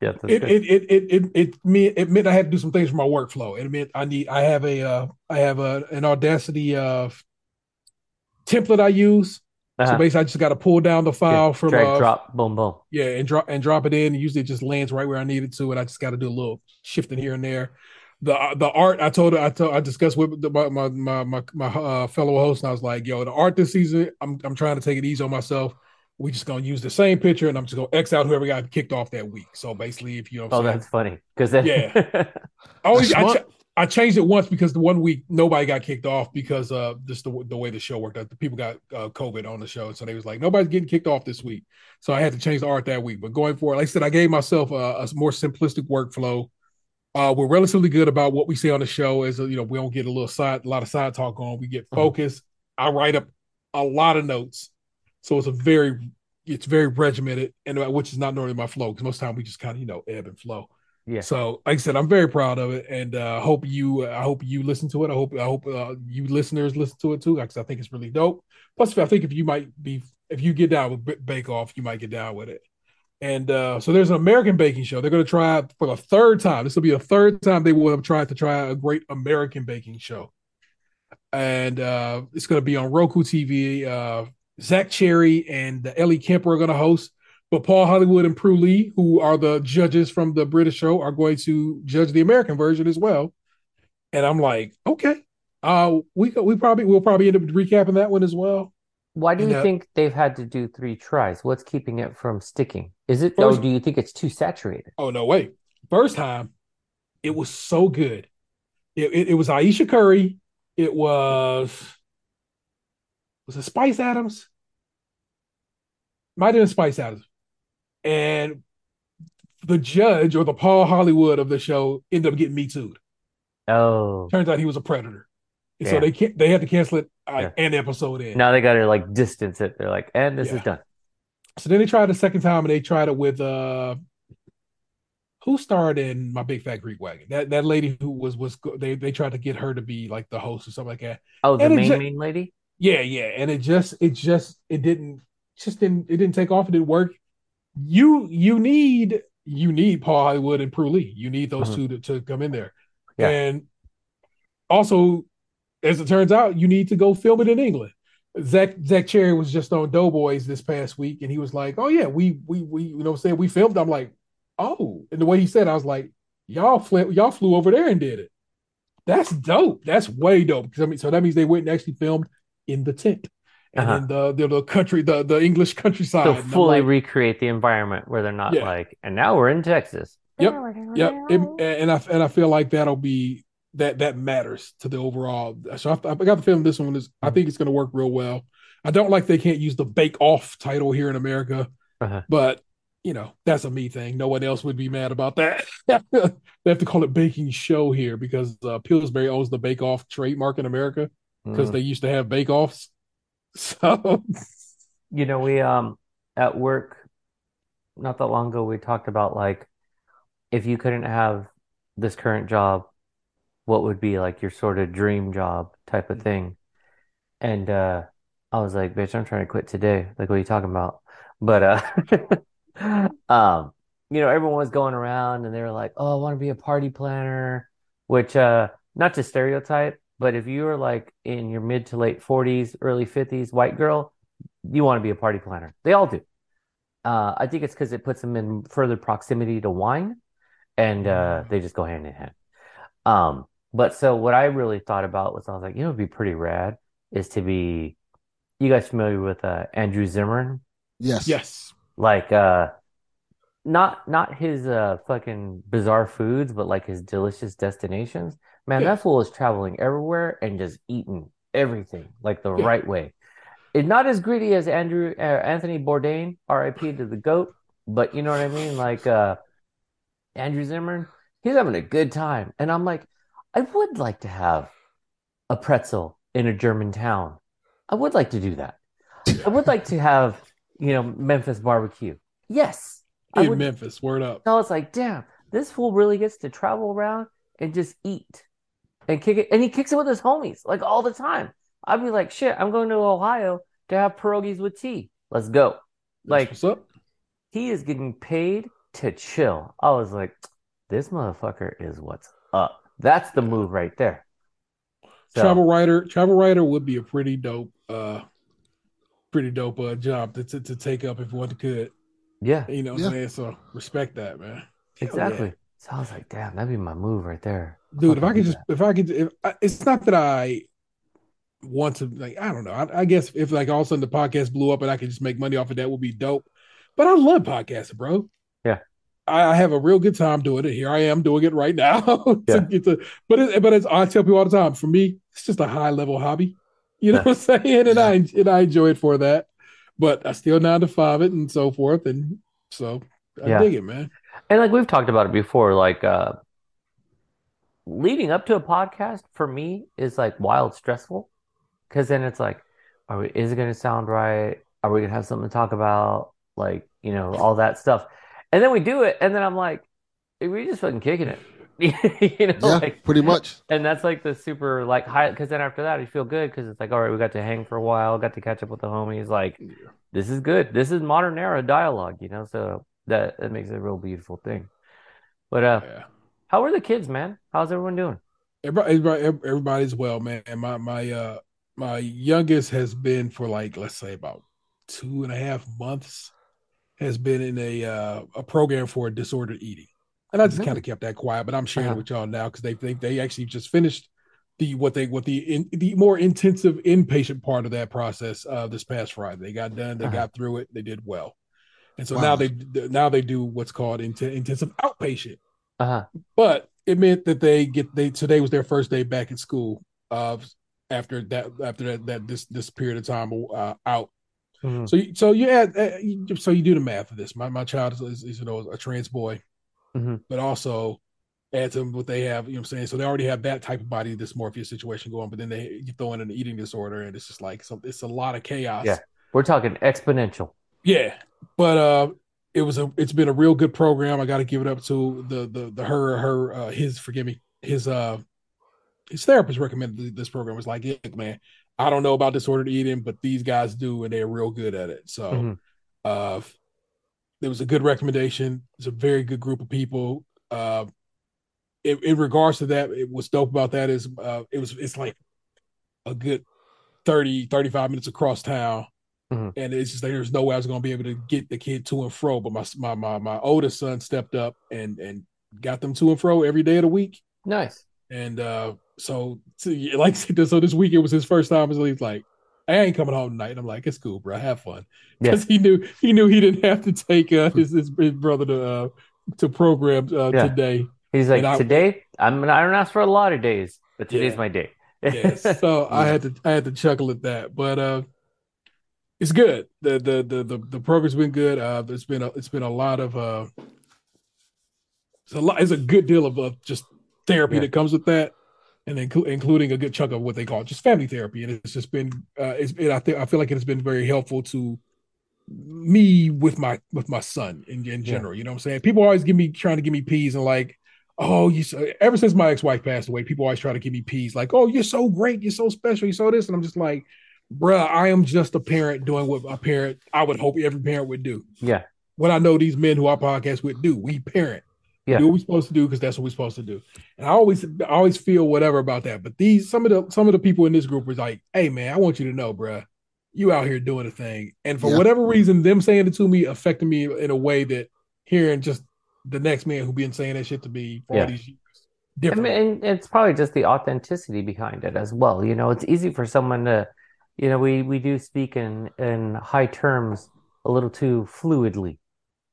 Yeah, that's it, good. it it it it it me it meant I had to do some things for my workflow. It meant I need I have a uh I have a an Audacity uh template I use. So Uh-huh. basically, I just got to pull down the file Yeah, from drag, uh, drop, boom, boom. yeah, and drop and drop it in. And usually, it just lands right where I need it to, and I just got to do a little shifting here and there. The the art I told her I told I discussed with the, my my my my, uh, fellow host, and I was like, "Yo, the art this season, I'm I'm trying to take it easy on myself. We just gonna use the same picture, and I'm just gonna X out whoever got kicked off that week. So basically, if you know, Oh, saying, that's funny because then Yeah. I, always, I, ch- I changed it once because the one week nobody got kicked off because uh just the, the way the show worked out. The people got uh, COVID on the show, so they was like nobody's getting kicked off this week. So I had to change the art that week. But going forward, like I said, I gave myself a, a more simplistic workflow. Uh, we're relatively good about what we say on the show. As you know, we don't get a little side, a lot of side talk on. We get Mhm. focused. I write up a lot of notes, so it's a very, it's very regimented, and uh, which is not normally my flow because most of the time we just kind of you know ebb and flow. yeah. So, like I said, I'm very proud of it, and uh, hope you, I hope you listen to it. I hope, I hope uh, you listeners listen to it too, because I think it's really dope. Plus, I think if you might be, if you get down with Bake Off, you might get down with it. And uh, so, there's an American baking show. They're going to try for the third time. This will be the third time they will have tried to try a great American baking show, and uh, it's going to be on Roku TV. Uh, Zach Cherry and Ellie Kemper are going to host. But Paul Hollywood and Prue Lee, who are the judges from the British show, are going to judge the American version as well. And I'm like, okay, uh, we we probably we'll probably end up recapping that one as well. Why do you uh, think they've had to do three tries? What's keeping it from sticking? Is it, First- or do you think it's too saturated? Oh no, wait! First time, it was so good. It it, it was Ayesha Curry. It was was it Spice Adams? Might have been Spice Adams, and the judge or the Paul Hollywood of the show ended up getting me too. Oh, Turns out he was a predator. And so they can't they had to cancel it uh, Yeah. an episode in. now they got to like distance it. They're like, and this Yeah. is done. So then they tried the second time and they tried it with uh who starred in my big fat Greek wagon? That that lady who was was they they tried to get her to be like the host or something like that. Oh, the And main ju- main lady. Yeah, yeah. And it just it just it didn't just didn't it didn't take off, it didn't work. You you need you need Paul Hollywood and Prue Lee. You need those Mhm. two to, to come in there. Yeah. And also, as it turns out, you need to go film it in England. Zach Zach Cherry was just on Doughboys this past week, and he was like, "Oh yeah, we we we you know what I'm saying we filmed." I'm like, "Oh," and the way he said, it, I was like, "Y'all flew y'all flew over there and did it. That's dope. That's way dope." Because I mean, so that means they went and actually filmed in the tent and Uh-huh. in the, the the country the the English countryside. So fully like, recreate the environment where they're not Yeah. like, and now we're in Texas. Yep, Yep, it, and I and I feel like that'll be that that matters to the overall. So I, I got the feeling this one is. I think it's going to work real well. I don't like they can't use the Bake Off title here in America, Uh-huh. but you know that's a me thing. No one else would be mad about that. they have to call it Baking Show here because uh, Pillsbury owns the Bake Off trademark in America because Mm. they used to have Bake Offs. So You know, we um at work not that long ago we talked about like if you couldn't have this current job, what would be like your sort of dream job type of thing. And uh I was like, bitch, I'm trying to quit today. Like, what are you talking about? But uh um, you know, everyone was going around and they were like, Oh, I want to be a party planner, which uh not to stereotype, but if you are like in your mid to late 40s, early 50s, white girl, you want to be a party planner. They all do. Uh, I think it's because it puts them in further proximity to wine and uh, they just go hand in hand. Um, but so what I really thought about was I was like, you know, it'd be pretty rad is to be, you guys familiar with uh, Andrew Zimmern? Yes. Yes. Like, uh, not not his uh fucking bizarre foods, but like his delicious destinations. Man, Yeah. that fool is traveling everywhere and just eating everything like the Yeah. right way. It's not as greedy as Andrew uh, Anthony Bourdain, R.I.P. to the goat, but you know what I mean. Like uh, Andrew Zimmern, he's having a good time, and I'm like, I would like to have a pretzel in a German town. I would like to do that. I would like to have, you know, Memphis barbecue. Yes, In would. Memphis, word up. I was like, damn, this fool really gets to travel around and just eat and kick it. And he kicks it with his homies like all the time. I'd be like, shit, I'm going to Ohio to have pierogies with tea. Let's go. Like, What's up? he is getting paid to chill. I was like, this motherfucker is what's up. That's the move right there. So, Travel writer, travel writer would be a pretty dope, uh, pretty dope uh, job to, to to take up if one could. yeah, You know what Yeah. I'm saying? So respect that, man. Hell yeah. exactly. So I was like, damn, that'd be my move right there. dude. If I could just, if I could, if I, it's not that I want to, like, I don't know. I, I guess if like all of a sudden the podcast blew up and I could just make money off of that, would be dope. But I love podcasting, bro. I, I have a real good time doing it. Here I am doing it right now. Yeah. but it, but it's, I tell people all the time. For me, it's just a high level hobby. You know Yeah. what I'm saying? And Yeah. I and I enjoy it for that. But I still nine to five it and so forth. And so I Yeah. dig it, man. And like we've talked about it before, like uh leading up to a podcast for me is like wild stressful because then it's like, are we, is it going to sound right? Are we going to have something to talk about? Like, you know, all that stuff. And then we do it, and then I'm like, we're just fucking kicking it. You know, Yeah, like, pretty much. and that's like the super like high because then after that you feel good because it's like, all right, we got to hang for a while, got to catch up with the homies. Like, this is good. This is modern era dialogue, you know, so that that makes it a real beautiful thing. But uh Yeah. how are the kids, man? How's everyone doing? Everybody, everybody, everybody's well, man. And my my uh my youngest has been for like let's say about two and a half months has been in a uh, a program for disordered eating, and I just Really? kind of kept that quiet. But I'm sharing Uh-huh. it with y'all now because they, they they actually just finished the what they what the in, the more intensive inpatient part of that process uh this past Friday. They got done, they Uh-huh. got through it, they did well, and so Wow. now they now they do what's called int- intensive outpatient Uh-huh. but it meant that they get they today was their first day back at school uh after that after that, that this this period of time uh, out Mhm. so you, so you add uh, you- so you do the math of this my my child is, is, is, you know a trans boy Mhm. but also add to what they have you know what i'm saying so they already have that type of body dysmorphia situation going but then they you throw in an eating disorder and it's just like so it's a lot of chaos Yeah. We're talking exponential. yeah, but uh, it was a it's been a real good program. I got to give it up to the the the her her uh, his forgive me his uh his therapist recommended this program. It was like, look, man, I don't know about disordered eating, but these guys do, and they're real good at it. So, Mhm. uh, it was a good recommendation. It's a very good group of people. Uh, in, in regards to that, it was dope about that is uh, it was it's like a good 30, 35 minutes across town. Mhm. And it's just there's no way I was gonna be able to get the kid to and fro. But my my my my oldest son stepped up and and got them to and fro every day of the week. Nice. And uh so, so like so this week it was his first time. So he's like, I ain't coming home tonight. And I'm like, it's cool, bro. Have fun. Yeah. Because he knew he knew he didn't have to take uh, his, his brother to uh to program uh, Yeah. today. He's like, I- today, I'm I don't ask for a lot of days, but today's Yeah. my day. Yes. So I had to I had to chuckle at that. But uh it's good. The the the the, the program's been good. Uh there's been a it's been a lot of uh it's a lot it's a good deal of uh, just therapy Yeah. that comes with that. And inclu- including a good chunk of what they call just family therapy, and it's just been, uh, it's, it, I think I feel like it's been very helpful to me with my with my son in, in general. You know what I'm saying? People always give me trying to give me peas and like, oh, you. So, ever since my ex wife passed away, people always try to give me peas like, oh, you're so great, you're so special, you're so this, and I'm just like, bruh, I am just a parent doing what a parent, I would hope every parent would do. Yeah. What I know these men who I podcast with do. We parent. Yeah. Do what we're supposed to do because that's what we're supposed to do. And I always I always feel whatever about that. But these some of the some of the people in this group was like, hey man, I want you to know, bruh, you out here doing a thing. And for Yeah. whatever reason, them saying it to me affected me in a way that hearing just the next man who been saying that shit to me for Yeah. all these years. I Different. mean, and it's probably just the authenticity behind it as well. You know, it's easy for someone to, you know, we we do speak in in high terms a little too fluidly.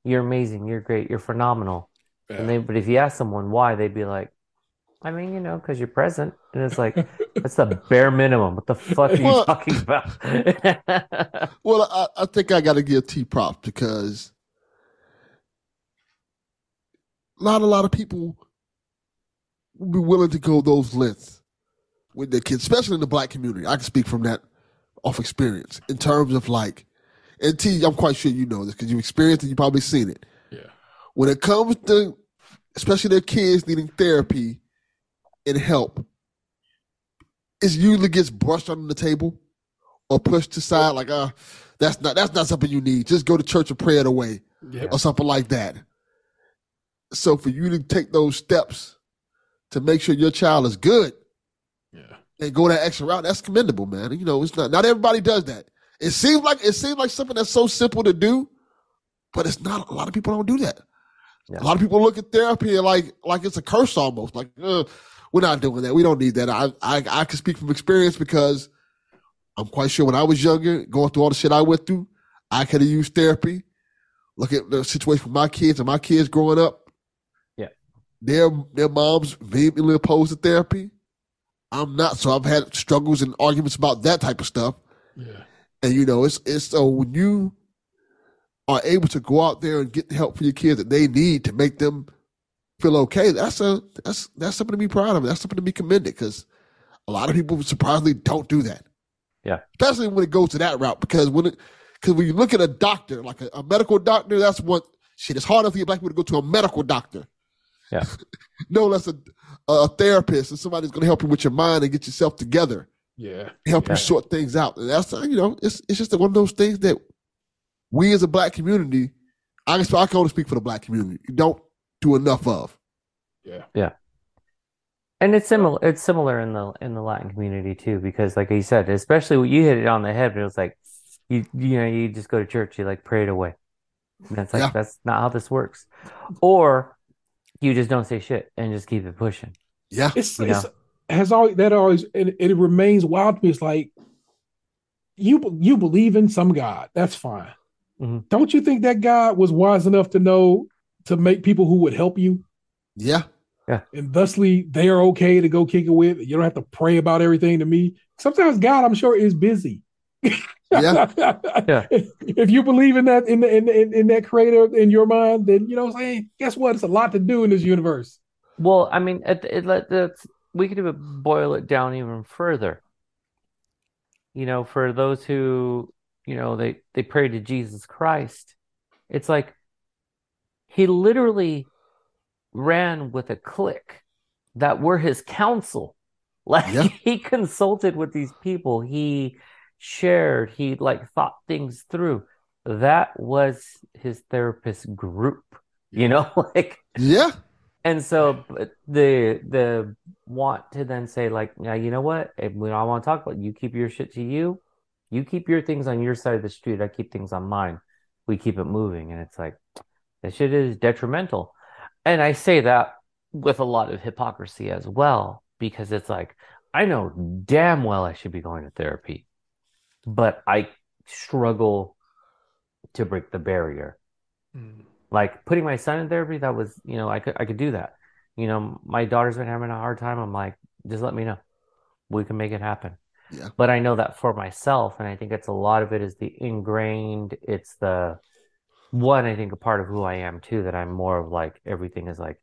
You're amazing, you're great, you're phenomenal. And they, but if you ask someone why, they'd be like, I mean, you know, because you're present. And it's like, that's the bare minimum. What the fuck are you talking about? Well, I, I think I got to give T props because not a lot of people would be willing to go those lengths with their kids, especially in the black community. I can speak from that off experience in terms of like, and T, I'm quite sure you know this because you've experienced it, you've probably seen it. When it comes to, especially their kids needing therapy and help, it usually gets brushed under the table or pushed aside like, uh, that's not that's not something you need. Just go to church and pray it away Yeah. or something like that. So for you to take those steps to make sure your child is good Yeah. and go that extra route, that's commendable, man. You know, it's not not everybody does that. It seems like it seems like something that's so simple to do, but it's not. A lot of people don't do that. Yeah. A lot of people look at therapy like like it's a curse almost. Like uh, we're not doing that. We don't need that. I I I can speak from experience because I'm quite sure when I was younger, going through all the shit I went through, I could have used therapy. Look at the situation with my kids and my kids growing up. Yeah. Their their moms vehemently opposed to therapy. I'm not, so I've had struggles and arguments about that type of stuff. Yeah. And you know, it's it's so when you are able to go out there and get the help for your kids that they need to make them feel okay, that's a that's that's something to be proud of. That's something to be commended because a lot of people surprisingly don't do that. Yeah. Especially when it goes to that route. Because when it because when you look at a doctor, like a, a medical doctor, that's what shit, it's hard enough for you black people to go to a medical doctor. Yeah. no less a a therapist and somebody's gonna help you with your mind and get yourself together Yeah. help Yeah. you sort things out. And that's you know, it's it's just one of those things that we as a black community, I can I can only speak for the black community, don't do enough of. Yeah. Yeah. And it's similar. It's similar in the in the Latin community too, because like you said, especially when you hit it on the head. It was like you you know you just go to church, you like pray it away. And it's like Yeah. that's not how this works. Or you just don't say shit and just keep it pushing. Yeah, It's, You it's has always that always and it remains wild to me. It's like you you believe in some God, that's fine. Mhm. Don't you think that God was wise enough to know to make people who would help you, yeah, Yeah. and thusly they are okay to go kick it with? You don't have to pray about everything to me. Sometimes God, I'm sure, is busy. Yeah. Yeah. If you believe in that in, the, in in in that creator in your mind, then you know what I'm saying. Guess what? It's a lot to do in this universe. Well, I mean, it, it let that's we could even boil it down even further. You know, for those who, you know, they they pray to Jesus Christ, it's like he literally ran with a clique that were his counsel. Like Yeah. he consulted with these people, he shared, he like thought things through. That was his therapist group, you know, like yeah, and so but the the want to then say like, yeah, you know what? We don't want to talk about it, you keep your shit to you. You keep your things on your side of the street. I keep things on mine. We keep it moving. And it's like that shit is detrimental. And I say that with a lot of hypocrisy as well, because it's like I know damn well I should be going to therapy, but I struggle to break the barrier mm. like putting my son in therapy that was you know i could i could do that you know my daughter's been having a hard time i'm like just let me know we can make it happen Yeah. but i know that for myself and i think it's a lot of it is the ingrained it's the one i think a part of who i am too that i'm more of like everything is like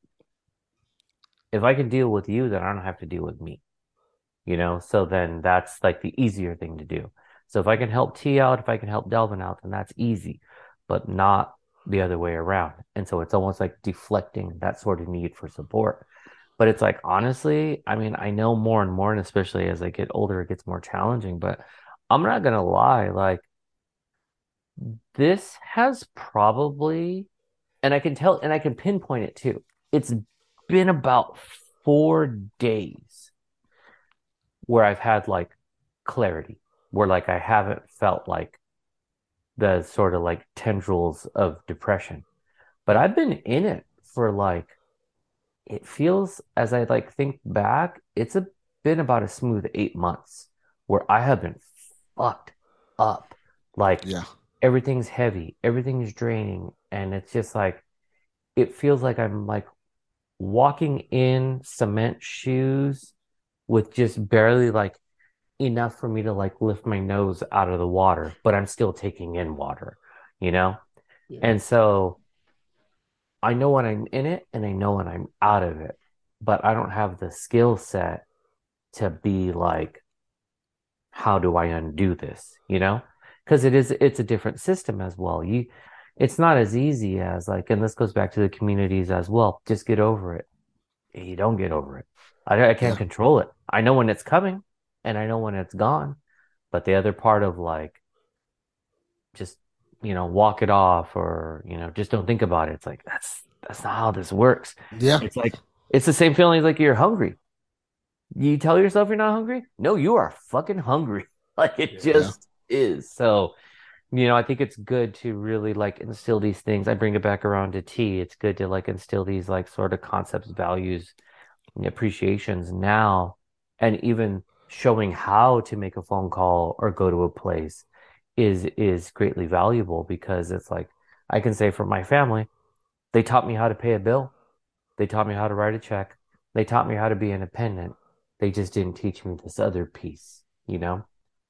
if i can deal with you then i don't have to deal with me you know so then that's like the easier thing to do so if i can help t out if i can help delvin out then that's easy but not the other way around. And so it's almost like deflecting that sort of need for support. But it's like, honestly, I mean, I know more and more, and especially as I get older, it gets more challenging. But I'm not gonna lie, like this has probably, and I can tell, and I can pinpoint it too. It's been about four days where I've had like clarity, where like I haven't felt like the sort of like tendrils of depression. But I've been in it for like it feels as I like think back, it's a, been about a smooth eight months where I have been fucked up. Like Yeah. everything's heavy, everything's draining, and it's just like it feels like I'm like walking in cement shoes with just barely like enough for me to like lift my nose out of the water, but I'm still taking in water, you know? Yeah. And so I know when I'm in it and I know when I'm out of it, but I don't have the skill set to be like, how do I undo this, you know? Because it is, it's a different system as well. You, it's not as easy as like, and this goes back to the communities as well. Just get over it. You don't get over it. I, I can't Yeah. control it. I know when it's coming and I know when it's gone. But the other part of like, just, you know, walk it off or, you know, just don't think about it. It's like, that's, that's not how this works. Yeah. It's like, it's the same feeling as like you're hungry. You tell yourself you're not hungry? No, you are fucking hungry. Like it Yeah. just is. So, you know, I think it's good to really like instill these things. I bring it back around to T. It's good to like instill these like sort of concepts, values, and appreciations now, and even showing how to make a phone call or go to a place is is greatly valuable because it's like I can say for my family, they taught me how to pay a bill. They taught me how to write a check. They taught me how to be independent. They just didn't teach me this other piece, you know?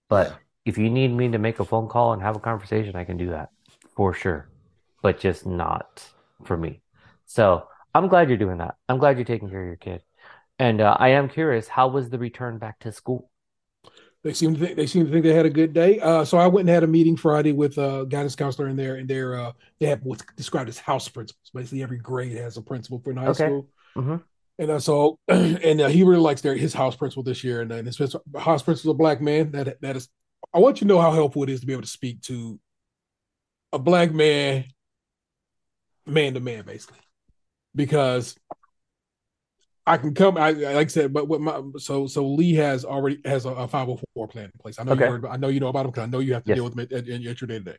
But if you need me to make a phone call and have a conversation, I can do that for sure, but just not for me. So I'm glad you're doing that. I'm glad you're taking care of your kid. And uh, I am curious, how was the return back to school? They seem to think they seem to think they had a good day. Uh, so I went and had a meeting Friday with a guidance counselor in there, and they're uh, they have what's described as house principals. Basically, every grade has a principal for high Okay. school. Mhm. And uh, so, and uh, he really likes their his house principal this year, and, uh, and his house principal is a black man. That that is, I want you to know how helpful it is to be able to speak to a black man, man to man, basically, because I can come. I like I said, but what my so so Lee has already has a, a 504 plan in place. I know Okay. you heard. I know you know about him because I know you have to Yes. deal with him at, at, at your day to day.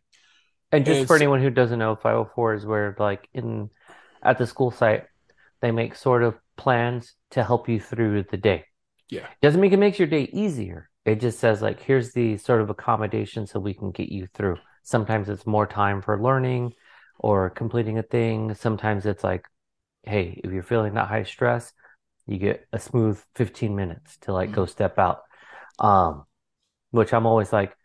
And just for It's- anyone who doesn't know, 504 is where like in at the school site, they make sort of plans to help you through the day. Yeah. Doesn't mean it makes your day easier. It just says like, here's the sort of accommodation so we can get you through. Sometimes it's more time for learning or completing a thing. Sometimes it's like, hey, if you're feeling that high stress, you get a smooth 15 minutes to like go step out. Um, which I'm always like,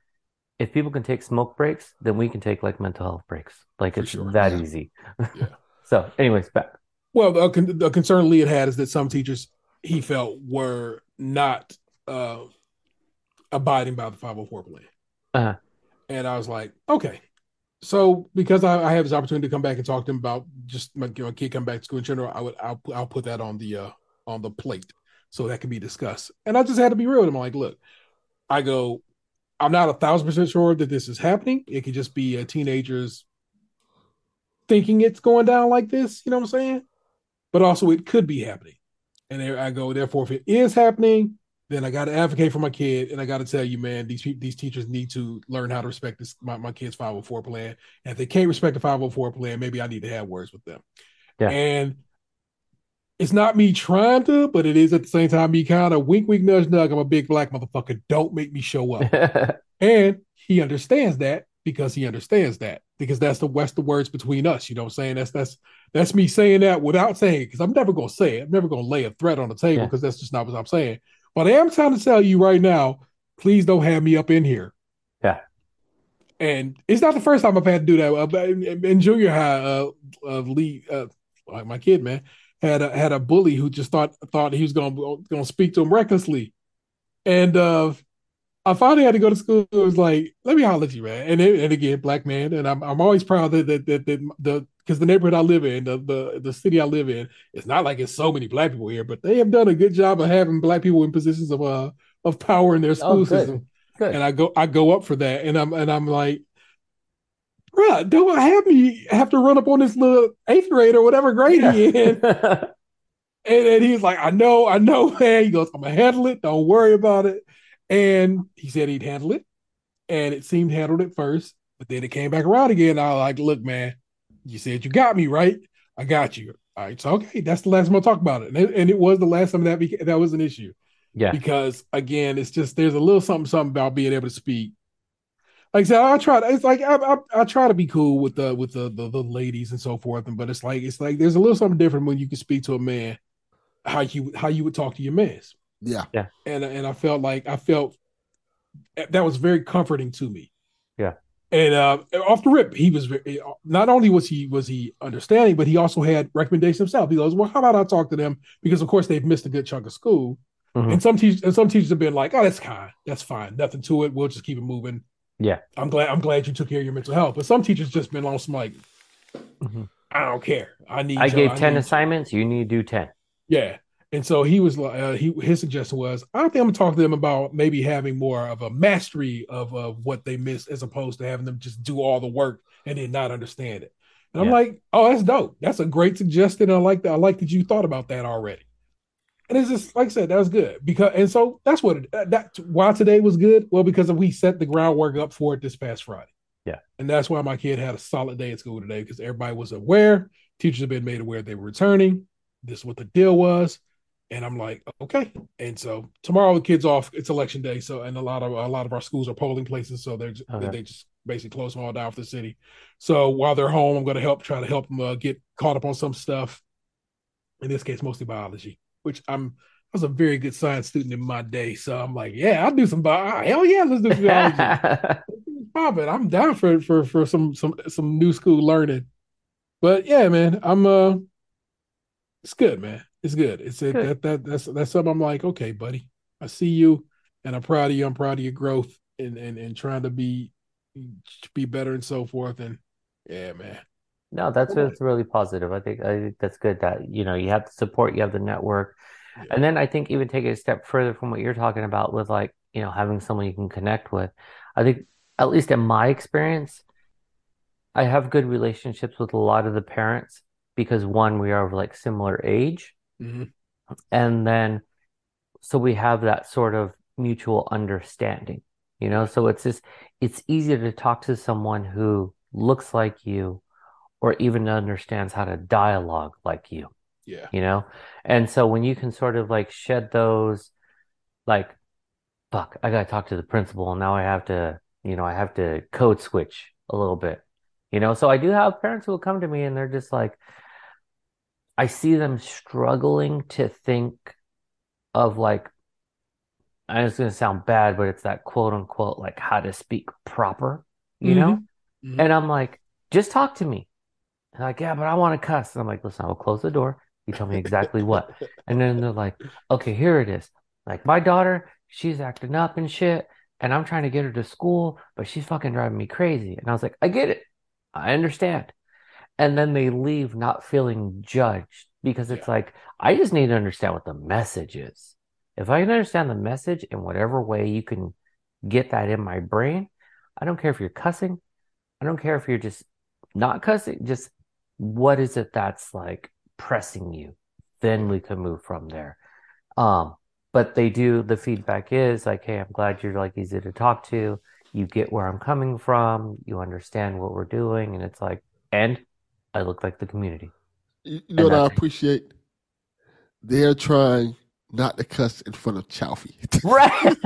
if people can take smoke breaks, then we can take like mental health breaks. Like For it's sure, that yeah. easy. Yeah. So, anyways, back. Well, the, con- the concern Lee had had is that some teachers he felt were not uh, abiding by the 504 plan. Uh-huh. And I was like, okay. So because I, I have this opportunity to come back and talk to him about just my, my kid come back to school in general, I would I'll I'll put that on the uh on the plate so that can be discussed. And I just had to be real with him. I'm like, look, I go, I'm not a thousand percent sure that this is happening. It could just be a teenagers thinking it's going down like this. You know what I'm saying? But also, it could be happening. And there I go. Therefore, if it is happening, then I got to advocate for my kid, and I got to tell you, man, these these teachers need to learn how to respect this my, my kid's 504 plan. And if they can't respect the 504 plan, maybe I need to have words with them. Yeah. And it's not me trying to, but it is at the same time me kind of wink, wink, nudge, nudge. I'm a big black motherfucker. Don't make me show up. And he understands that because he understands that because that's the that's the words between us. You know what I'm saying? That's that's that's me saying that without saying it because I'm never gonna say it. I'm never gonna lay a threat on the table Yeah. because that's just not what I'm saying. But I am trying to tell you right now, please don't have me up in here. Yeah. And it's not the first time I've had to do that. Uh, in junior high, uh, uh, Lee, uh, like my kid, man, had a, had a bully who just thought thought he was gonna gonna speak to him recklessly, and uh, I finally had to go to school. It was like, let me holler at you, man. And and again, black man, and I'm I'm always proud that that that, that the because the neighborhood I live in, the, the the city I live in, it's not like it's so many black people here, but they have done a good job of having black people in positions of uh of power in their school Oh, good. system. Good. and I go I go up for that, and I'm and I'm like, bruh, don't have me have to run up on this little eighth grade or whatever grade he in. And then he's like, I know, I know, man. He goes, I'm gonna handle it. Don't worry about it. And he said he'd handle it. And it seemed handled at first, but then it came back around again. I was like, look, man, you said you got me, right? I got you. All right, so okay, that's the last time I'll talk about it. And it, and it was the last time that beca- that was an issue. yeah. Because again, it's just there's a little something something about being able to speak. Like I said, I try. To, it's like I, I, I try to be cool with the with the, the the ladies and so forth, and but it's like it's like there's a little something different when you can speak to a man how you how you would talk to your mans. Yeah. yeah. And and I felt like I felt that was very comforting to me. Yeah. And uh, off the rip, he was very, not only was he was he understanding, but he also had recommendations himself. He goes, "Well, how about I talk to them because of course they've missed a good chunk of school, Mhm. and some teachers and some teachers have been like, oh, that's kind, that's fine, nothing to it. We'll just keep it moving. Yeah. I'm glad I'm glad you took care of your mental health. But some teachers just been on some like, Mhm. I don't care. I need. I gave 10 need- assignments. You need to do 10. yeah. And so he was like, uh, he his suggestion was, I think I'm gonna talk to them about maybe having more of a mastery of of what they missed, as opposed to having them just do all the work and then not understand it. And I'm like, oh, that's dope. That's a great suggestion. I like that. I like that you thought about that already. And it's just like I said, that was good because, and so that's what it, that- that why today was good. Well, because we set the groundwork up for it this past Friday. Yeah. and that's why my kid had a solid day at school today because everybody was aware. Teachers have been made aware they were returning. This is what the deal was. And I'm like, okay. And so tomorrow the kids off. It's election day. So and a lot of a lot of our schools are polling places. So they're Okay. they just basically close them all down for the city. So while they're home, I'm going to help try to help them uh, get caught up on some stuff. In this case, mostly biology, which I'm I was a very good science student in my day. So I'm like, yeah, I'll do some bio. Hell yeah, let's do biology. Pop it. I'm down for for for some some some new school learning. But yeah, man, I'm uh it's good, man. It's good. It's it, Good. that that that's that's something I'm like, okay, buddy. I see you and I'm proud of you. I'm proud of your growth and and and trying to be be better and so forth. And yeah, man. No, that's that's really positive. I think I think that's good that you know you have the support, you have the network, and then I think even take it a step further from what you're talking about with like you know having someone you can connect with. I think at least in my experience, I have good relationships with a lot of the parents because one, we are of like similar age, Mhm. and then so we have that sort of mutual understanding, you know? So it's just it's easier to talk to someone who looks like you or even understands how to dialogue like you, Yeah. you know? And so when you can sort of like shed those like fuck, I gotta talk to the principal and now I have to, you know, I have to code switch a little bit. You know, so I do have parents who will come to me and they're just like I see them struggling to think of like I know it's gonna sound bad, but it's that quote unquote like how to speak proper, you know? Mhm. And I'm like, just talk to me. And like, yeah, but I want to cuss. And I'm like, listen, I will close the door. You tell me exactly what. And then they're like, okay, here it is. Like my daughter, she's acting up and shit, and I'm trying to get her to school, but she's fucking driving me crazy. And I was like, I get it. I understand. And then they leave not feeling judged because it's Yeah. like, I just need to understand what the message is. If I can understand the message in whatever way you can get that in my brain, I don't care if you're cussing. I don't care if you're just not cussing, just what is it that's like pressing you? Then we can move from there. Um, but they do, the feedback is like, hey, I'm glad you're like easy to talk to. You get where I'm coming from. You understand what we're doing. And it's like, and I look like the community. You, know And what I appreciate? They're trying not to cuss in front of Chaufie. Right.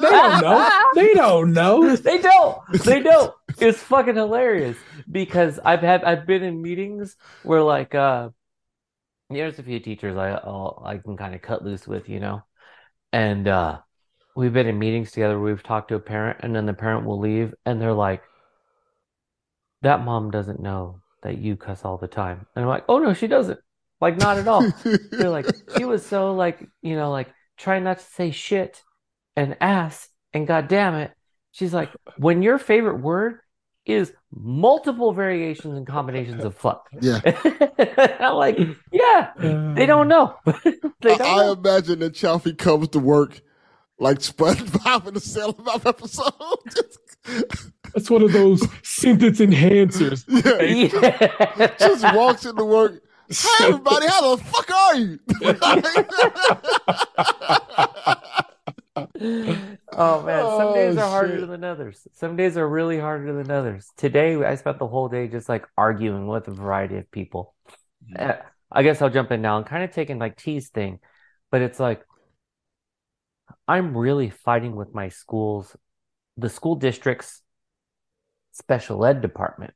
They don't know. They don't know. They don't. They don't. It's fucking hilarious because I've had I've been in meetings where like uh there's a few teachers I I'll, I can kind of cut loose with, you know. And uh we've been in meetings together where we've talked to a parent and then the parent will leave and they're like that mom doesn't know that you cuss all the time. And I'm like, "Oh no, she doesn't." Like not at all. They're like, she was so like, you know, like trying not to say shit and ass and god damn it. She's like, when your favorite word is multiple variations and combinations of fuck. yeah. I'm like, yeah, they don't know. they I, don't I know. imagine that Chaufie comes to work like SpongeBob in the Salem episode. That's one of those sentence enhancers. yeah, Yeah. just walks into work. Hey everybody, how the fuck are you? Oh man, some days Oh, are harder shit. than others. Some days are really harder than others. Today, I spent the whole day just like arguing with a variety of people. Uh, I guess I'll jump in now and kind of taking like T's thing, but it's like I'm really fighting with my schools, the school district's special ed department.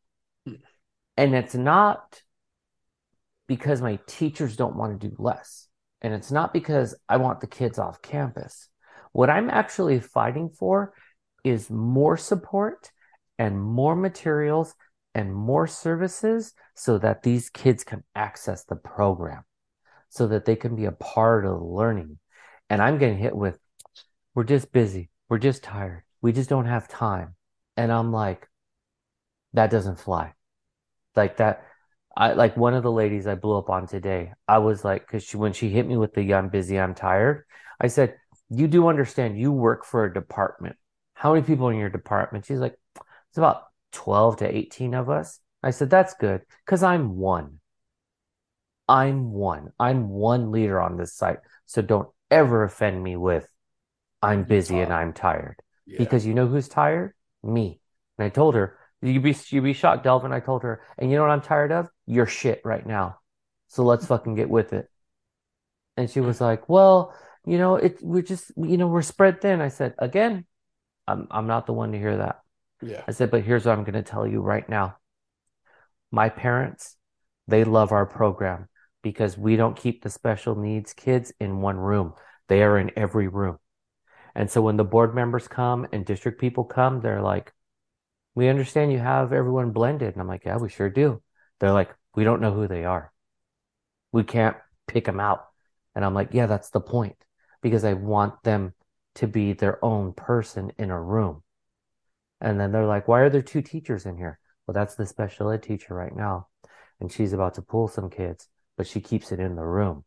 And it's not because my teachers don't want to do less. And it's not because I want the kids off campus. What I'm actually fighting for is more support and more materials and more services so that these kids can access the program, so that they can be a part of learning. And I'm getting hit with, we're just busy. We're just tired. We just don't have time. And I'm like, that doesn't fly. Like that. I like one of the ladies I blew up on today. I was like, because she, when she hit me with the I'm busy, I'm tired, I said, You do understand you work for a department. How many people in your department? She's like, It's about 12 to 18 of us. I said, That's good because I'm one. I'm one. I'm one leader on this site. So don't ever offend me with I'm busy and I'm tired Yeah. because you know who's tired? Me. And I told her, you'd be you'd be shocked, Delvin. I told her, and you know what I'm tired of? Your shit right now. So let's fucking get with it. And she was like, Well, you know, it we're just you know, we're spread thin. I said, again, I'm I'm not the one to hear that. yeah. I said, but here's what I'm gonna tell you right now. My parents, they love our program because we don't keep the special needs kids in one room. They are in every room. And so when the board members come and district people come, they're like, we understand you have everyone blended. And I'm like, yeah, we sure do. They're like, we don't know who they are. We can't pick them out. And I'm like, yeah, that's the point because I want them to be their own person in a room. And then they're like, why are there two teachers in here? Well, that's the special ed teacher right now. And she's about to pull some kids, but she keeps it in the room.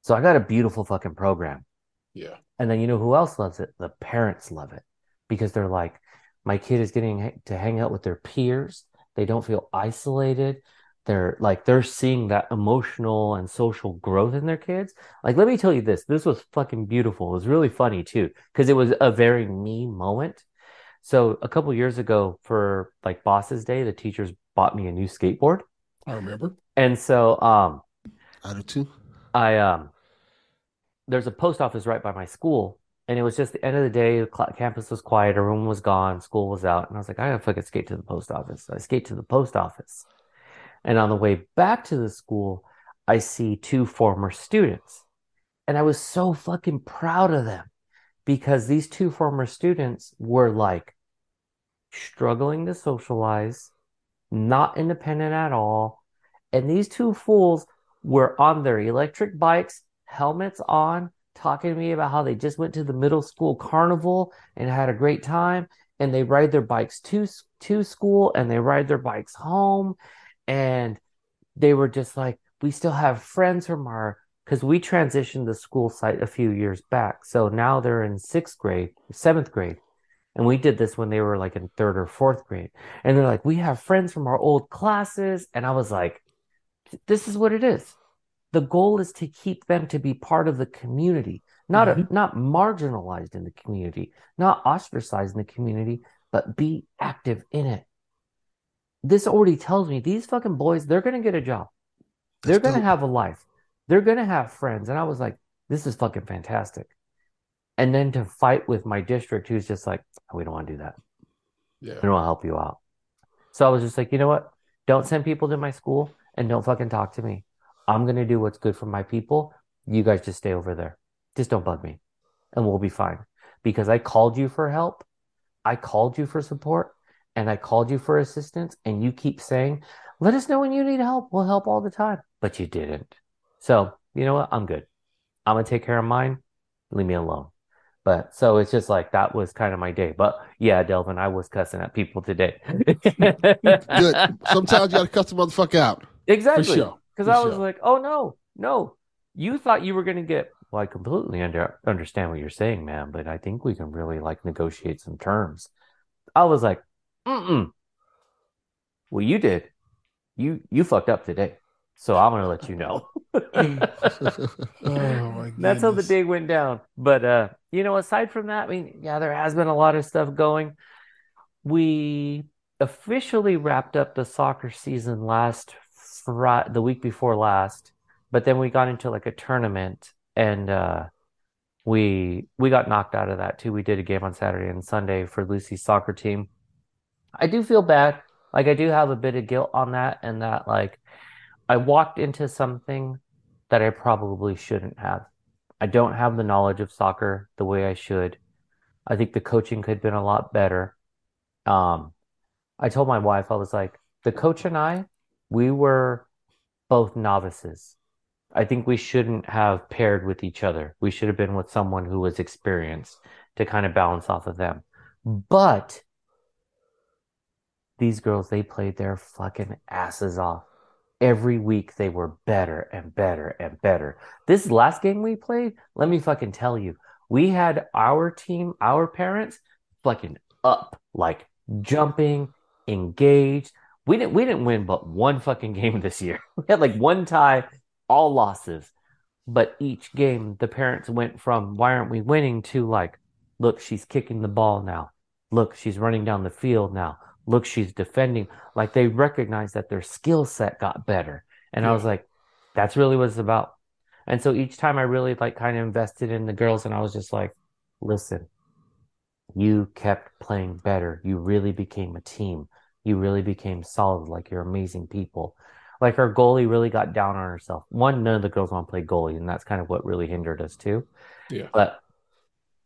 So I got a beautiful fucking program. Yeah. And then you know who else loves it? The parents love it because they're like, my kid is getting to hang out with their peers. They don't feel isolated. They're like, they're seeing that emotional and social growth in their kids. Like, let me tell you this this was fucking beautiful. It was really funny too, because it was a very me moment. So, a couple years ago, for like Boss's Day, the teachers bought me a new skateboard. I remember. And so, um, I do too. I um there's a post office right by my school, and it was just the end of the day. The campus was quiet, everyone was gone, school was out, and I was like, I gotta fucking skate to the post office. So I skate to the post office, and on the way back to the school, I see two former students, and I was so fucking proud of them because these two former students were like struggling to socialize, not independent at all, and these two fools were on their electric bikes, helmets on, talking to me about how they just went to the middle school carnival and had a great time. And they ride their bikes to to school and they ride their bikes home. And they were just like, we still have friends from our because we transitioned the school site a few years back. So now they're in sixth grade, seventh grade. And we did this when they were like in third or fourth grade. And they're like, we have friends from our old classes. And I was like, this is what it is. The goal is to keep them to be part of the community, not a, mm-hmm. not marginalized in the community, not ostracized in the community, but be active in it. This already tells me these fucking boys, they're going to get a job. They're to have a life. They're going to have friends. And I was like, this is fucking fantastic. And then to fight with my district, who's just like, we don't want to do that. Yeah. I don't want to help you out. So I was just like, you know what? Don't send people to my school and don't fucking talk to me. I'm going to do what's good for my people. You guys just stay over there. Just don't bug me and we'll be fine. Because I called you for help. I called you for support and I called you for assistance. And you keep saying, let us know when you need help. We'll help all the time. But you didn't. So, you know what? I'm good. I'm going to take care of mine. Leave me alone. But so it's just like that was kind of my day. But yeah, Delvin, I was cussing at people today. Good. Sometimes you gotta cut the motherfucker out. Exactly. For sure. Because I was sure. like, oh no, no. You thought you were going to get well, I completely under, understand what you're saying, man, but I think we can really like negotiate some terms. I was like, mm Well, you did. You you fucked up today. So I'm gonna let you know. oh That's how the day went down. But uh, you know, aside from that, I mean, yeah, there has been a lot of stuff going. We officially wrapped up the soccer season last The week before last, but then we got into like a tournament and uh we we got knocked out of that too. We did a game on Saturday and Sunday for Lucy's soccer team. I do feel bad. Like I do have a bit of guilt on that and that like I walked into something that I probably shouldn't have. I don't have the knowledge of soccer the way I should. I think the coaching could have been a lot better. Um, I told my wife, I was like, the coach and I, we were both novices. I think we shouldn't have paired with each other. We should have been with someone who was experienced to kind of balance off of them. But these girls, they played their fucking asses off. Every week they were better and better and better. This last game we played, let me fucking tell you, we had our team, our parents fucking up, like jumping, engaged. We didn't we didn't win but one fucking game this year. We had like one tie, all losses. But each game the parents went from why aren't we winning to like, look, she's kicking the ball now. Look, she's running down the field now look, she's defending. Like they recognize that their skill set got better. And yeah. I was like, that's really what it's about. And so each time I really like kind of invested in the girls and I was just like, listen, you kept playing better. You really became a team. You really became solid. Like you're amazing people. Like our goalie really got down on herself. One, none of the girls want to play goalie, and that's kind of what really hindered us too. Yeah. But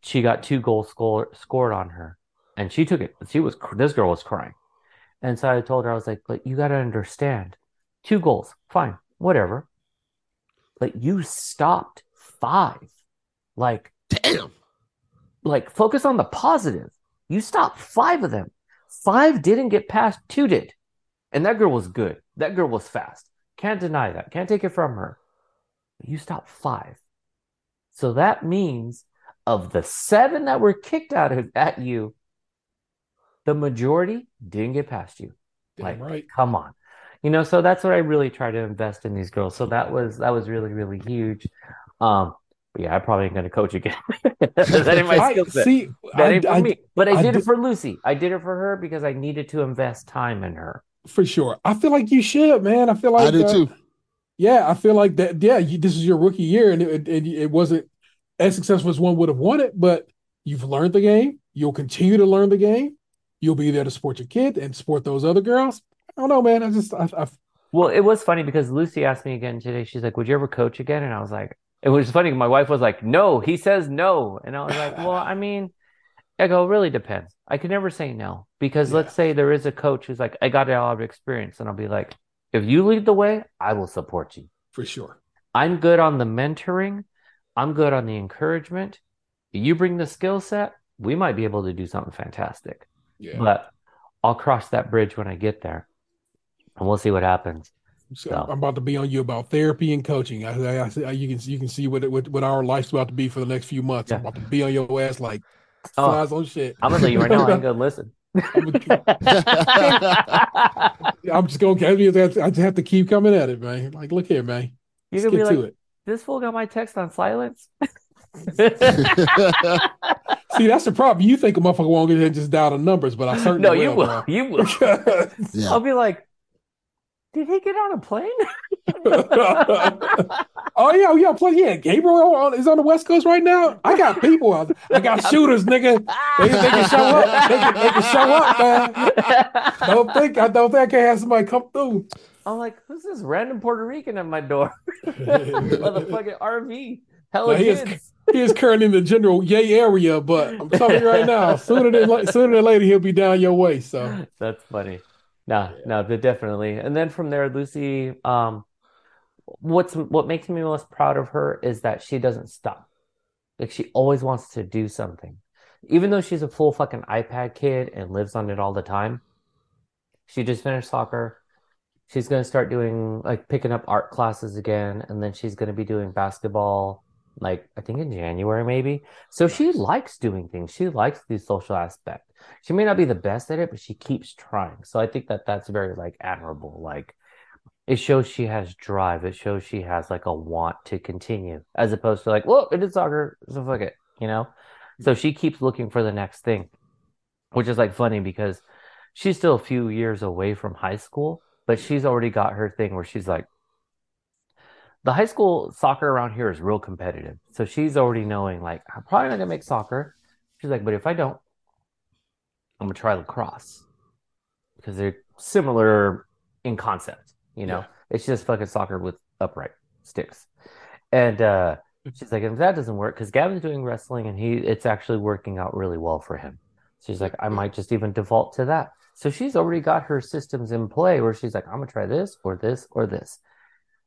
she got two goals score, scored on her and she took it. She was this girl was crying, and so I told her I was like, "But you got to understand, two goals, fine, whatever, but you stopped five, like damn, like focus on the positive. You stopped five of them. Five didn't get past, two did, and that girl was good. That girl was fast. Can't deny that. Can't take it from her. But you stopped five, so that means." Of the seven that were kicked out of, at you, the majority didn't get past you. Damn like, right. come on. You know, so that's what I really try to invest in these girls. So that was that was really, really huge. Um, yeah, I probably ain't gonna coach again. that ain't my skill set. See, that I, ain't for I, me. But I, I did, did it for Lucy. I did it for her because I needed to invest time in her. For sure. I feel like you should, man. I feel like I do uh, too. Yeah, I feel like that. Yeah, you, this is your rookie year, and it, it, it wasn't as successful as one would have wanted, but you've learned the game. You'll continue to learn the game you'll be there to support your kid and support those other girls. I don't know, man. I just, I, I well, it was funny because Lucy asked me again today. She's like, "Would you ever coach again?" And I was like, "It was funny." My wife was like, "No." He says no, and I was like, "Well, I mean." I go, really depends. I can never say no because yeah. let's say there is a coach who's like, I got a lot of experience, and I'll be like, if you lead the way, I will support you for sure. I'm good on the mentoring. I'm good on the encouragement. You bring the skill set, we might be able to do something fantastic. Yeah. But I'll cross that bridge when I get there, and we'll see what happens. So, so. I'm about to be on you about therapy and coaching. I, I, I, you can you can see what, what what our life's about to be for the next few months. Yeah. I'm about to be on your ass like oh, flies on shit. I'm gonna tell you right now. I ain't gonna listen. I'm, just gonna. I just have to keep coming at it, man. Like, look here, man. You're gonna be like, it. This fool got my text on silence. See, that's the problem. You think a motherfucker won't get in just dial the numbers, but I certainly no, you will. You will. yeah. I'll be like, did he get on a plane? oh yeah, oh, yeah, plus yeah, Gabriel is on the West Coast right now. I got people out. I got shooters, nigga. They, they, can show up. They can, they can show up, man. Don't think I don't think I can have somebody come through. I'm like, who's this random Puerto Rican at my door? Motherfucking RV. Hella kids. Is, he is currently in the general yay area, but I'm telling you right now, sooner than sooner than later he'll be down your way. So that's funny. No, no, definitely. And then from there, Lucy, um, what's what makes me most proud of her is that she doesn't stop. Like she always wants to do something, even though she's a full fucking iPad kid and lives on it all the time. She just finished soccer. She's gonna start doing like picking up art classes again, and then she's gonna be doing basketball like I think in January maybe. So she likes doing things. She likes the social aspect. She may not be the best at it, but she keeps trying. So I think that that's very like admirable. Like it shows she has drive. It shows she has like a want to continue, as opposed to like, well, it is soccer, so fuck it, you know. So she keeps looking for the next thing, which is like funny because she's still a few years away from high school, but she's already got her thing where she's like, the high school soccer around here is real competitive. So she's already knowing like I'm probably not gonna make soccer. She's like, but if I don't, I'm gonna try lacrosse because they're similar in concept. You know, Yeah. it's just fucking soccer with upright sticks. And uh, she's like, if that doesn't work, because Gavin's doing wrestling and he it's actually working out really well for him. She's like, I might just even default to that. So she's already got her systems in play where she's like, I'm gonna try this or this or this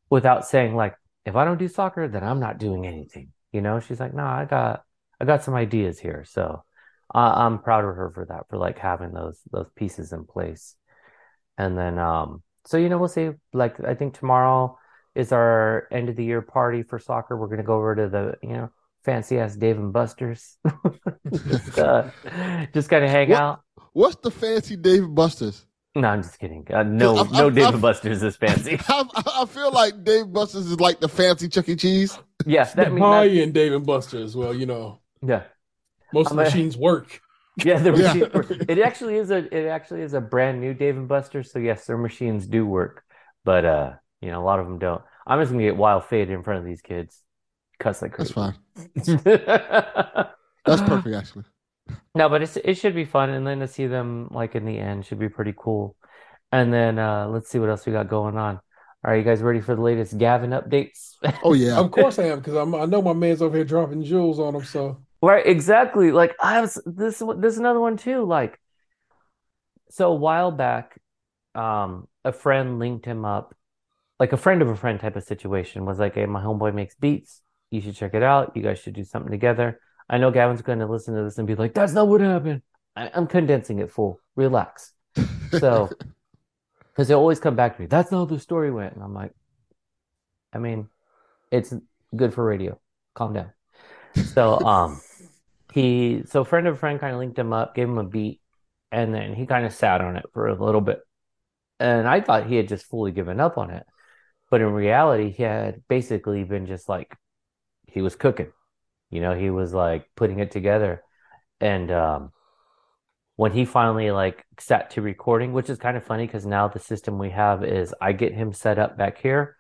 without saying like if i don't do soccer then i'm not doing anything you know she's like no i got i got some ideas here so I i'm proud of her for that for like having those those pieces in place and then um so you know we'll see like i think tomorrow is our end of the year party for soccer we're gonna go over to the you know fancy ass dave and buster's just, uh, just kind of hang What? out What's the fancy Dave and Buster's? no i'm just kidding uh, no I've- no I've- dave I've- and buster's is fancy I, I feel like Dave Buster's is like the fancy Chuck E. Cheese. yes that The means that, and Dave and Buster as well. You know, yeah most of I'm the a- machines work. Yeah, their Yeah. work. It actually is a it actually is a brand new Dave and Buster's. So yes, their machines do work, but uh, you know, a lot of them don't. I'm just gonna get wild faded in front of these kids, cuss like That's fine. That's perfect, actually. No, but it's it should be fun, and then to see them like in the end should be pretty cool. And then uh, let's see what else we got going on. All right, you guys ready for the latest Gavin updates? Oh yeah. Of course I am, because I'm I know my man's over here dropping jewels on him. So Right, exactly. Like I was this this is another one too. Like so a while back, um, a friend linked him up, like a friend of a friend type of situation was like, Hey, my homeboy makes beats. You should check it out. You guys should do something together. I know Gavin's going to listen to this and be like, That's not what happened. I, I'm condensing it, fool. Relax. So, because they always come back to me, that's not how the story went. And I'm like, I mean, it's good for radio. Calm down. So, um, he, so friend of a friend kind of linked him up, gave him a beat, and then he kind of sat on it for a little bit. And I thought he had just fully given up on it. But in reality, he had basically been just like, he was cooking. You know, he was like putting it together. And, um, when he finally like sat to recording, which is kind of funny because now the system we have is I get him set up back here,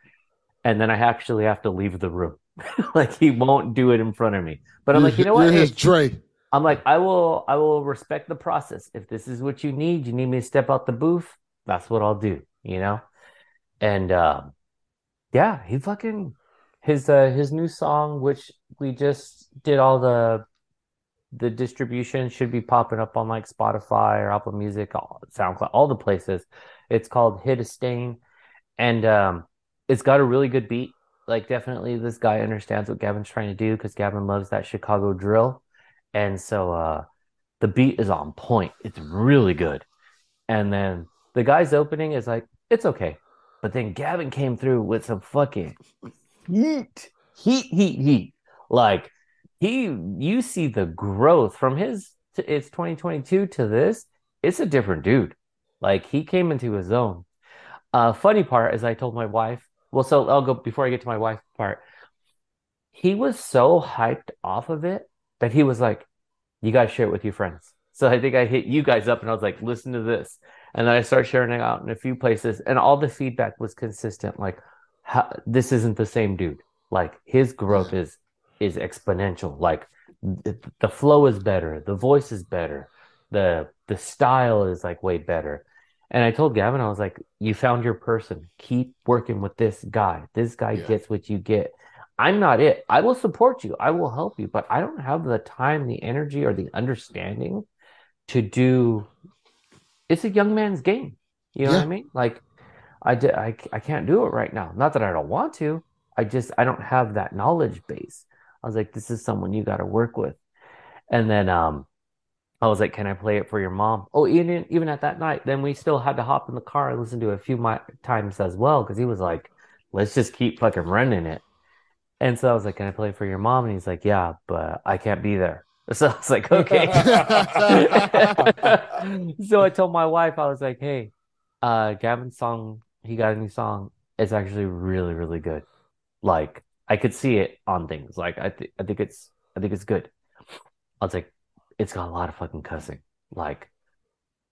and then I actually have to leave the room. like he won't do it in front of me. But I'm like, you know what? Hey, Dre. I'm like, I will I will respect the process. If this is what you need, you need me to step out the booth, that's what I'll do, you know? And um yeah, he fucking his uh his new song, which we just did all the the distribution should be popping up on like Spotify or Apple Music, SoundCloud, all the places. It's called Hit a Stain. And um it's got a really good beat. Like definitely this guy understands what Gavin's trying to do because Gavin loves that Chicago drill. And so uh the beat is on point. It's really good. And then the guy's opening is like, it's okay. But then Gavin came through with some fucking heat, heat, heat, heat. Like he, you see the growth from his, it's 2022 to this. It's a different dude. Like he came into his own. Uh, funny part is I told my wife. Well, so I'll go before I get to my wife part. He was so hyped off of it that he was like, "You got to share it with your friends." So I think I hit you guys up and I was like, "Listen to this," and then I started sharing it out in a few places, and all the feedback was consistent. Like, this isn't the same dude. Like his growth is is exponential. Like the flow is better, the voice is better, the the style is like way better. And I told Gavin, I was like, "You found your person. Keep working with this guy. This guy Yeah. gets what you get." I'm not it. I will support you. I will help you, but I don't have the time, the energy, or the understanding to do. It's a young man's game. You know what I mean? Like, I, di- I, I can't do it right now. Not that I don't want to. I just I don't have that knowledge base. I was like, this is someone you got to work with. And then um, I was like, can I play it for your mom? Oh, even even at that night, then we still had to hop in the car and listen to it a few mi- times as well because he was like, let's just keep fucking running it. And so I was like, "Can I play for your mom?" And he's like, "Yeah, but I can't be there." So I was like, "Okay." so I told my wife, I was like, "Hey, uh, Gavin's song, he got a new song. It's actually really, really good. Like I could see it on things. Like I think, I think it's, I think it's good." I was like, "It's got a lot of fucking cussing, like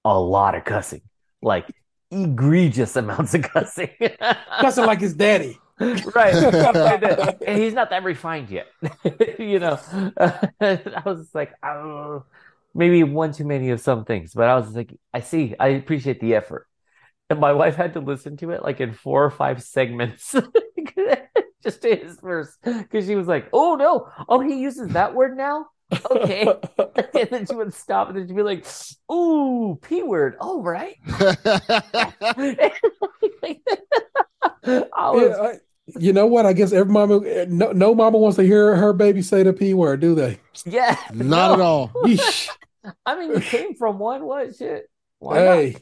a lot of cussing, like egregious amounts of cussing." Cussing like his daddy. right. And he's not that refined yet. You know? I was like oh, maybe one too many of some things. But i was like i see. I appreciate the effort. And my wife had to listen to it like in four or five segments. Just to his verse because she was like oh no. Oh he uses that word now okay and then she would stop and then she'd be like ooh p word oh right I was, Yeah, I- you know what? I guess every mama, no, no mama wants to hear her baby say the p word, do they? yeah, Not no. at all. Yeesh. I mean, you came from one. What shit? Why hey,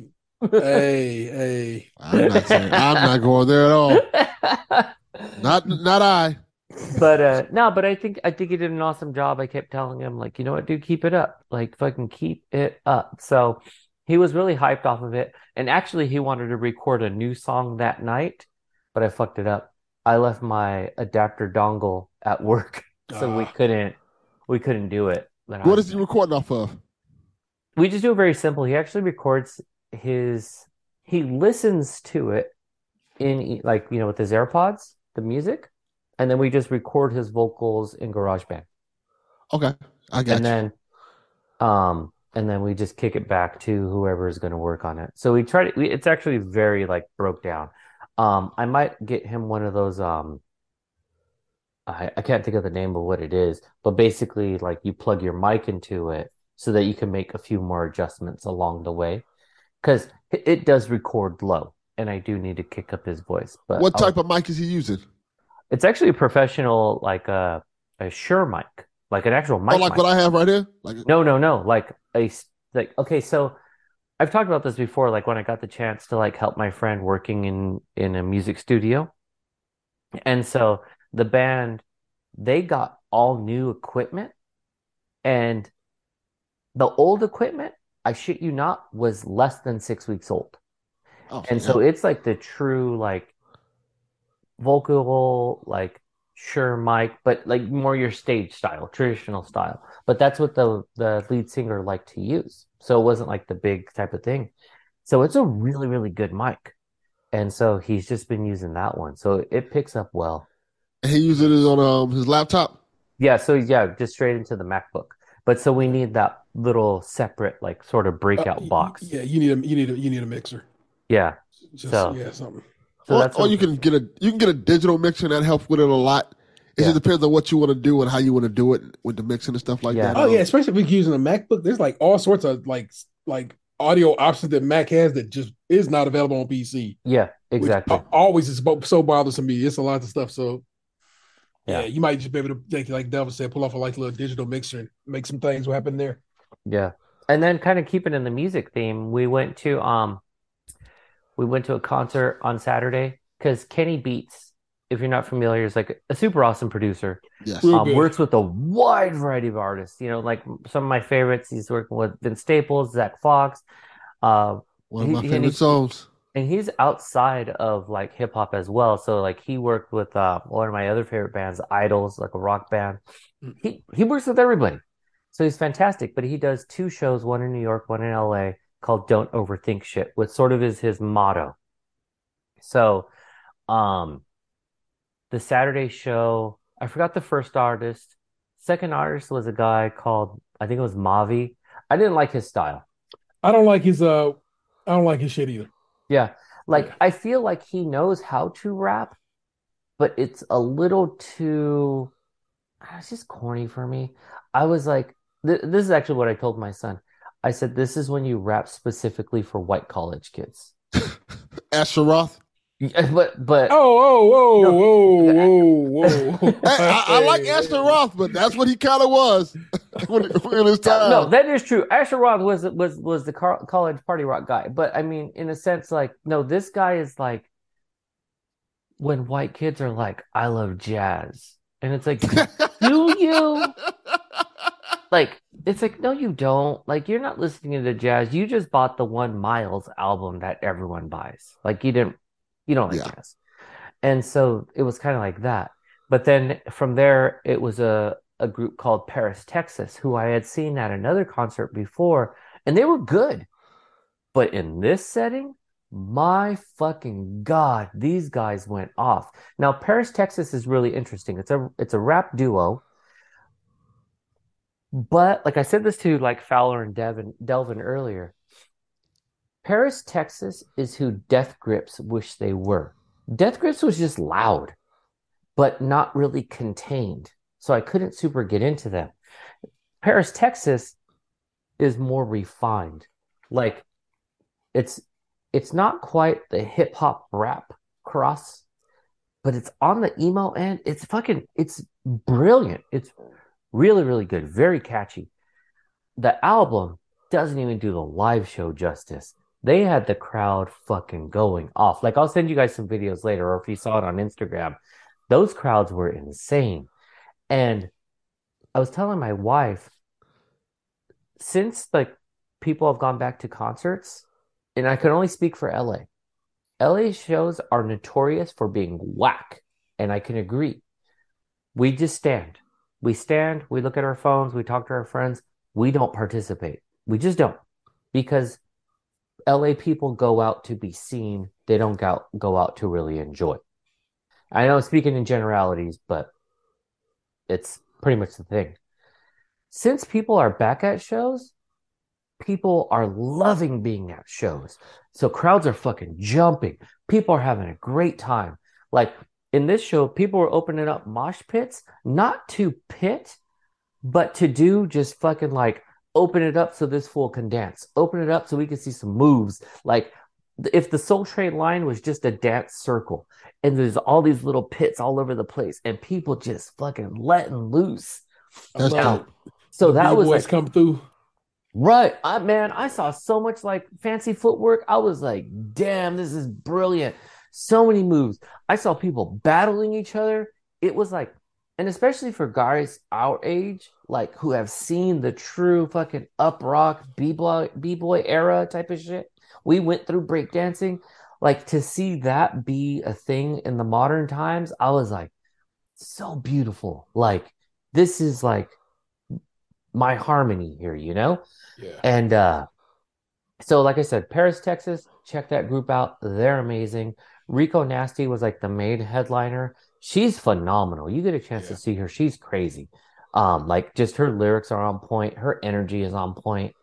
hey, hey. I'm not saying. I'm not going there at all. not? Not not I. but uh no, but I think I think he did an awesome job. I kept telling him like, you know what, dude, keep it up. Like fucking keep it up. So he was really hyped off of it. And actually he wanted to record a new song that night, but I fucked it up. I left my adapter dongle at work, so we Ah. couldn't we couldn't do it. What was- is he recording off of? we just do it very simple. He actually records his he listens to it in like you know with his AirPods, the music, and then we just record his vocals in GarageBand. Okay, I got and you. then um and then we just kick it back to whoever is going to work on it. So we try to we, it's actually very like broke down. Um I might get him one of those um I, I can't think of the name of what it is, but basically like you plug your mic into it so that you can make a few more adjustments along the way. Because it, it does record low and I do need to kick up his voice. But What I'll- type of mic is he using? It's actually a professional like a a Shure mic, like an actual oh, mic oh, like mic. what I have right here. Like No, no, no. Like a like okay, so I've talked about this before, like when I got the chance to like help my friend working in in a music studio. And so the band they got all new equipment and the old equipment, I shit you not, was less than 6 weeks old. oh, And yeah. so it's like the true like vocal like Shure mic, but like more your stage style, traditional style. But that's what the the lead singer liked to use. So it wasn't like the big type of thing. So it's a really, really good mic. And so he's just been using that one. So it picks up well. he uses it on um his laptop. Yeah, so yeah, just straight into the MacBook. But so we need that little separate like sort of breakout Uh, box. Yeah, you need a you need a you need a mixer. Yeah. Just So- yeah, something. So or, or you can get a you can get a digital mixer and that helps with it a lot. It Yeah. just depends on what you want to do and how you want to do it with the mixing and stuff like Yeah. that. Oh Um, yeah, especially if you're using a MacBook. There's like all sorts of like like audio options that Mac has that just is not available on PC. Yeah, exactly. al- always is so bothersome me. It's a lot of stuff. So yeah. Yeah. you might just be able to like, like Delvin said, pull off a like little digital mixer and make some things happen there. Yeah. And then kind of keeping in the music theme, we went to um we went to a concert on Saturday because Kenny Beats, if you're not familiar, is like a super awesome producer. Yes. Um, works with a wide variety of artists. You know, like some of my favorites, he's working with Vince Staples, Zach Fox, uh, One of my he- favorite he- songs. and he's outside of like hip hop as well. So like he worked with uh, one of my other favorite bands, IDLES, like a rock band. Mm. He he works with everybody, so he's fantastic. But he does two shows, one in New York, one in LA, called "Don't Overthink Shit," which sort of is his motto. So, um, the Saturday show, I forgot the first artist. Second artist was a guy called I think it was Mavi. I didn't like his style. I don't like his uh I don't like his shit either. Yeah. Like Yeah. I feel like he knows how to rap, but it's a little too ah, it's just corny for me. I was like th this is actually what I told my son. I said this is when you rap specifically for white college kids. Asher Roth. Yeah, But but Oh, oh, whoa, No. whoa, whoa, whoa. Hey, I, I like Asher Roth, but that's what he kind of was in his time. no, that is true. Asher Roth was was was the car college party rock guy, but I mean, in a sense, like no, this guy is like when white kids are like, "I love jazz," And it's like, do you? Like, it's like, no, you don't. Like, you're not listening to jazz. You just bought the one Miles album that everyone buys. Like, you didn't, you don't like Yeah. jazz. And so it was kind of like that. But then from there, it was a, a group called Paris, Texas, who I had seen at another concert before, and they were good. But in this setting, my fucking God, these guys went off. Now, Paris, Texas is really interesting. It's a it's a rap duo. But like I said this to like Fowler and Devin Delvin earlier, Paris, Texas is who Death Grips wish they were. Death Grips was just loud, but not really contained. So I couldn't super get into them. Paris, Texas is more refined. Like it's it's not quite the hip hop rap cross, but it's on the emo end. It's fucking it's brilliant. It's really, really good, very catchy. The album doesn't even do the live show justice. They had the crowd fucking going off. Like I'll send you guys some videos later, or if you saw it on Instagram, those crowds were insane. And I was telling my wife, since like people have gone back to concerts, and I can only speak for LA. LA shows are notorious for being whack, and I can agree. We just stand. We stand, we look at our phones, we talk to our friends. We don't participate. We just don't. Because LA people go out to be seen, they don't go, go out to really enjoy. I know I'm speaking in generalities, but it's pretty much the thing. Since people are back at shows, people are loving being at shows. So crowds are fucking jumping. People are having a great time. Like in this show, people were opening up mosh pits, not to pit, but to do just fucking like open it up so this fool can dance. Open it up so we can see some moves. Like if the Soul Train line was just a dance circle and there's all these little pits all over the place and people just fucking letting loose. That's love dope. So The that was like come through. Right. I man, I saw so much like fancy footwork. I was like, damn, this is brilliant. So many moves. I saw people battling each other. It was like, and especially for guys our age, like who have seen the true fucking up rock b-boy b-boy era type of shit. We went through breakdancing. Like to see that be a thing in the modern times, I was like, so beautiful. Like this is like my harmony here, you know? Yeah. And uh so like I said, Paris, Texas, check that group out. They're amazing. Rico Nasty was like the main headliner. She's phenomenal. You get a chance Yeah. to see her. She's crazy. Um, like just her lyrics are on point, her energy is on point.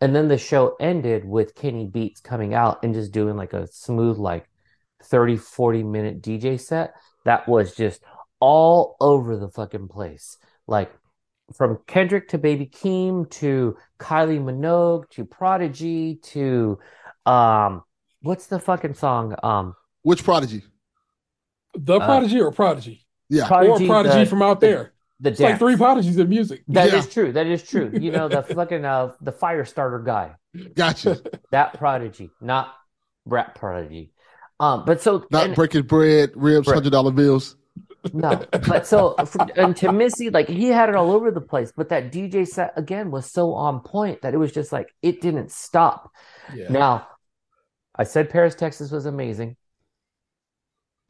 And then the show ended with Kenny Beats coming out and just doing like a smooth, like 30, 40 minute DJ set that was just all over the fucking place. Like from Kendrick to Baby Keem to Kylie Minogue to Prodigy to um what's the fucking song? Um Which prodigy? The Uh, Prodigy or Prodigy? Yeah. Prodigy, or Prodigy the- from out the- there. the It's like three Prodigies in music. That is Yeah. true. That is true. You know, the fucking uh the fire starter guy. Gotcha. That prodigy, not rap prodigy. Um, but so Not and- breaking bread, ribs, Right. hundred dollar bills. No, but so and to Missy, like he had it all over the place. But that DJ set again was so on point that it was just like it didn't stop. Yeah. Now, I said Paris, Texas was amazing.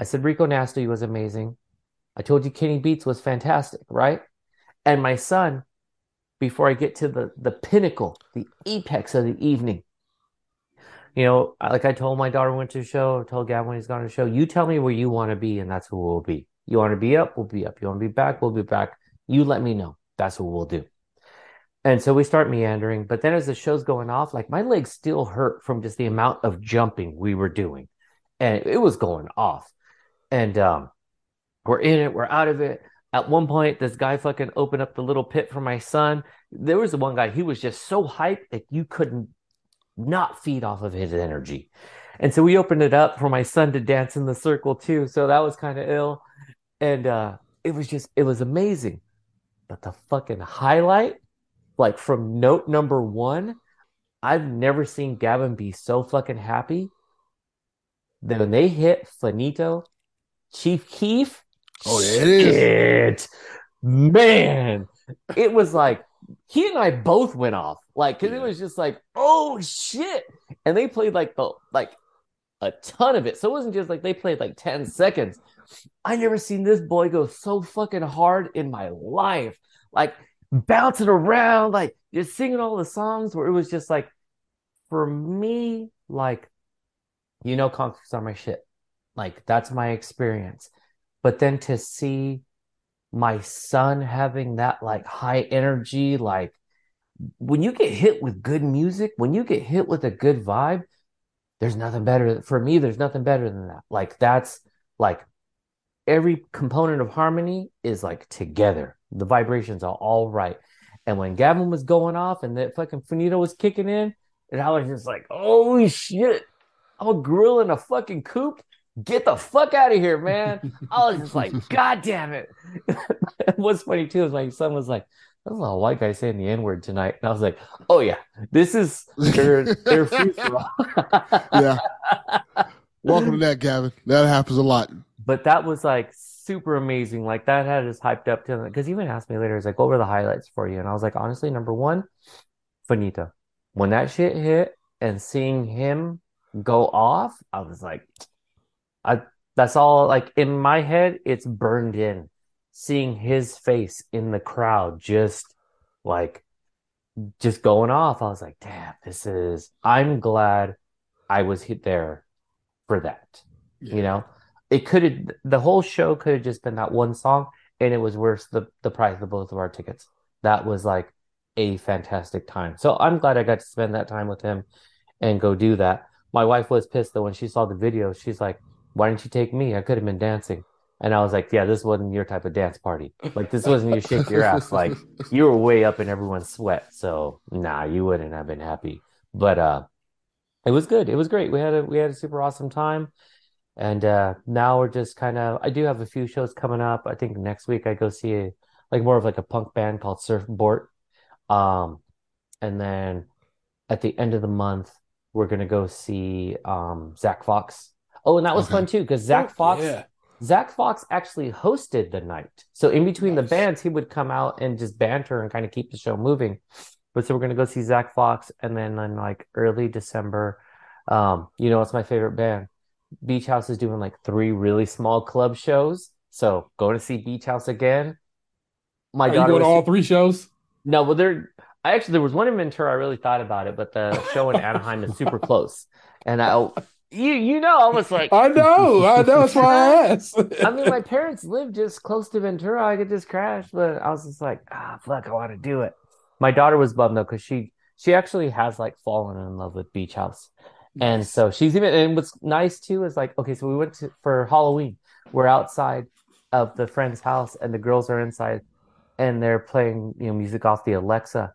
I said Rico Nasty was amazing. I told you Kenny Beats was fantastic, right? And my son, before I get to the the pinnacle, the apex of the evening, you know, like I told my daughter when went to the show, I told Gavin when he's gone to the show, you tell me where you want to be, and that's who we'll be. You want to be up, we'll be up. You want to be back, we'll be back. You let me know. That's what we'll do. And so we start meandering, but then as the show's going off, like my legs still hurt from just the amount of jumping we were doing. And it was going off. And um we're in it, we're out of it. At one point, this guy fucking opened up the little pit for my son. There was the one guy, he was just so hyped that you couldn't not feed off of his energy. And so we opened it up for my son to dance in the circle too. So that was kind of ill. And uh it was just it was amazing. But the fucking highlight, like from note number one, I've never seen Gavin be so fucking happy. That when they hit Faneto, Chief Keef, Oh, yeah, it is. Shit. Man, it was like he and I both went off. Like, cause it was just like, oh shit. And they played like the like a ton of it. So it wasn't just like they played like 10 seconds. I never seen this boy go so fucking hard in my life. Like bouncing around, like just singing all the songs where it was just like for me, like, you know, concerts are my shit. Like that's my experience. But then to see my son having that like high energy, like when you get hit with good music, when you get hit with a good vibe, there's nothing better for me. There's nothing better than that. Like that's like every component of harmony is like together. The vibrations are all right. And when Gavin was going off and that fucking faneto was kicking in, and I was just like, oh shit, I'm a gorilla in a fucking coop get the fuck out of here, man. I was just like, God damn it. What's funny too is my son was like, There's a lot of white guy saying the N word tonight. And I was like, Oh yeah, this is their their free for all. Yeah. Welcome to that, Gavin. That happens a lot. But that was like super amazing. Like that had us hyped up to because he even asked me later, he's like, What were the highlights for you? And I was like, honestly, number one, Faneto. When that shit hit and seeing him go off, I was like, I that's all like in my head, it's burned in. Seeing his face in the crowd just like just going off. I was like, damn, this is I'm glad I was hit there for that. Yeah. You know? It could have the whole show could have just been that one song and it was worth the the price of both of our tickets. That was like a fantastic time. So I'm glad I got to spend that time with him and go do that. My wife was pissed though when she saw the video. She's like, why didn't you take me? I could have been dancing. And I was like, yeah, this wasn't your type of dance party. Like this wasn't you shake your ass. Like you were way up in everyone's sweat. So nah, you wouldn't have been happy. But uh it was good. It was great. We had a we had a super awesome time. And uh now we're just kind of I do have a few shows coming up. I think next week I go see a like more of like a punk band called Surfbort. Um and then at the end of the month we're gonna go see um Zach Fox Oh, and that was Okay. fun too because Zach Oh, Fox, yeah. Zach Fox actually hosted the night. So in between the bands, he would come out and just banter and kind of keep the show moving. But so we're gonna go see Zach Fox, and then in like early December, um, you know, it's my favorite band. Beach House is doing like three really small club shows. So going to see Beach House again. My Are you daughter going to was all three shows? no, well, there. I actually there was one in Ventura. I really thought about it, but the show in Anaheim is super close, and I, you you know, I was like, I know. I know. That's why I asked. I mean, my parents live just close to Ventura. I could just crash, but I was just like, ah, fuck, I want to do it. My daughter was bummed though because she she actually has like fallen in love with Beach House, and so she's even. And what's nice too is like, okay, so we went to for Halloween. We're outside of the friend's house, and the girls are inside, and they're playing you know music off the Alexa,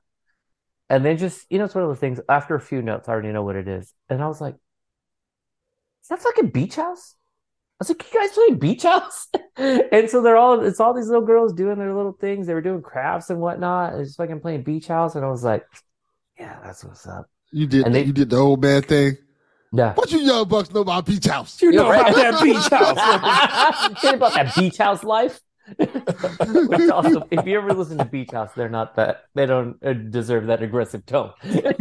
and then just you know it's one of those things. After a few notes, I already know what it is, and I was like, is that fucking Beach House? I was like, you guys play Beach House? and so they're all, it's all these little girls doing their little things. They were doing crafts and whatnot. And just fucking playing Beach House. And I was like, yeah, that's what's up. You did And they- you did the old man thing. Yeah. What you young bucks know about Beach House? you know Yeah, about that beach house. Think about that Beach House life. Also, if you ever listen to Beach House, they're not that, they don't uh, deserve that aggressive tone. but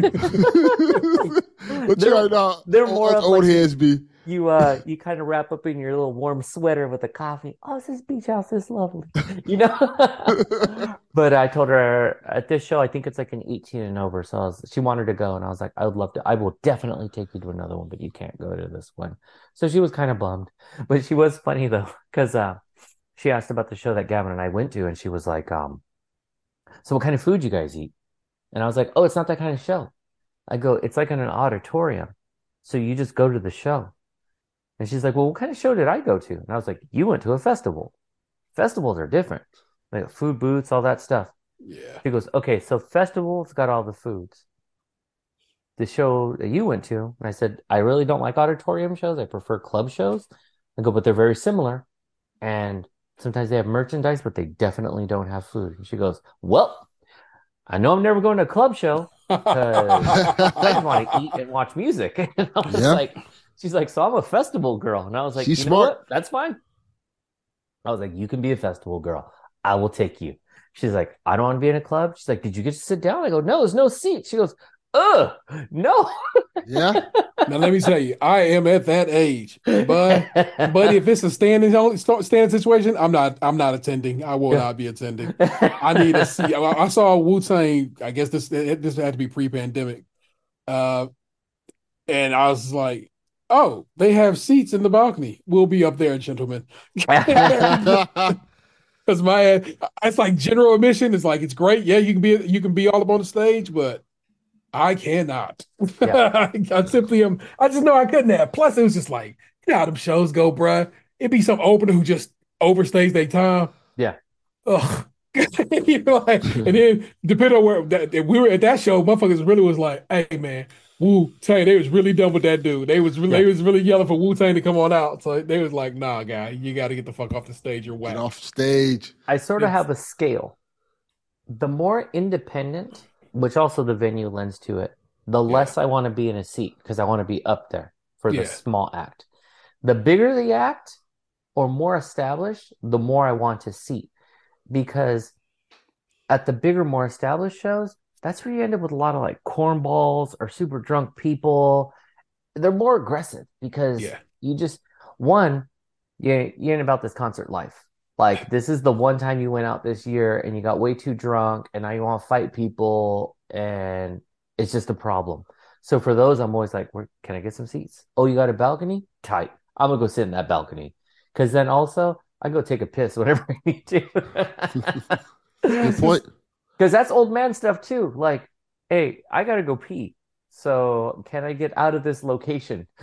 They're- you right now, they're more us old like- heads be. You uh you kind of wrap up in your little warm sweater with a coffee. Oh, this beach house is lovely. You know? but I told her at this show, I think it's like an 18 and over. So I was, she wanted to go, and I was like, I would love to. I will definitely take you to another one, but you can't go to this one. So she was kind of bummed, but she was funny though, because uh, she asked about the show that Gavin and I went to, and she was like, um, so what kind of food you guys eat? And I was like, oh, it's not that kind of show. I go, it's like in an auditorium. So you just go to the show. And she's like, Well, what kind of show did I go to? And I was like, You went to a festival. Festivals are different. Like food booths, all that stuff. Yeah. She goes, Okay, so festivals got all the foods. The show that you went to, and I said, I really don't like auditorium shows. I prefer club shows. I go, but they're very similar. And sometimes they have merchandise, but they definitely don't have food. And she goes, Well, I know I'm never going to a club show. Because I just want to eat and watch music. And I was Yeah. like, she's like, so I'm a festival girl. And I was like, She's you know smart. what? That's fine. I was like, you can be a festival girl. I will take you. She's like, I don't want to be in a club. She's like, did you get to sit down? I go, no, there's no seat. She goes, ugh, no. Yeah. Now let me tell you, I am at that age, but but if it's a standing only standing situation, I'm not I'm not attending. I will not be attending. I need to see. I, I saw Wu Tang. I guess this this had to be pre pandemic, uh, and I was like, oh, they have seats in the balcony. We'll be up there, gentlemen. Because my it's like general admission. It's like it's great. Yeah, you can be you can be all up on the stage, but I cannot. Yeah. I simply am. I just know I couldn't have. Plus, it was just like, you know how them shows go, bruh. It'd be some opener who just overstays their time. Yeah. Ugh. you know, like, and then depending on where that, we were at that show, motherfuckers really was like, "Hey, man, Wu Tang." They was really done with that dude. They was really, yeah. they was really yelling for Wu Tang to come on out. So they was like, "Nah, guy, you got to get the fuck off the stage. You're whack." Get off stage. I sort of have a scale. The more independent which also the venue lends to it. The yeah. less I want to be in a seat because I want to be up there for yeah. the small act. The bigger the act or more established, the more I want to seat because at the bigger, more established shows, that's where you end up with a lot of like cornballs or super drunk people. They're more aggressive because yeah. you just one, you you ain't about this concert life. Like this is the one time you went out this year and you got way too drunk and now you want to fight people and it's just a problem. So for those, I'm always like, Where can I get some seats? Oh, you got a balcony? Tight. I'm gonna go sit in that balcony. Cause then also I go take a piss whenever I need to. Good point. Because that's old man stuff too. Like, hey, I gotta go pee. So can I get out of this location?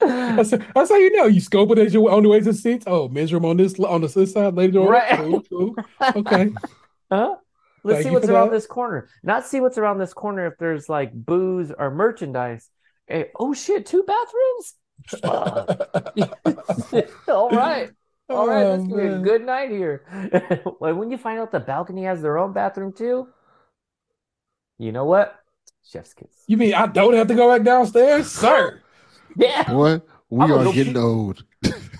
That's, that's how you know. You scope it as you're on the way to the seats. Oh, measure them on this on the this side, later on. Right. Cool, cool. Okay. huh? Let's Thank see what's around that. this corner. Not see what's around this corner if there's like booze or merchandise. Hey, oh shit, two bathrooms? All right. All right, oh, this could be a good night here. when you find out the balcony has their own bathroom too, you know what? Chef's kiss. You mean I don't have to go back downstairs, sir? Yeah. What? we are getting old.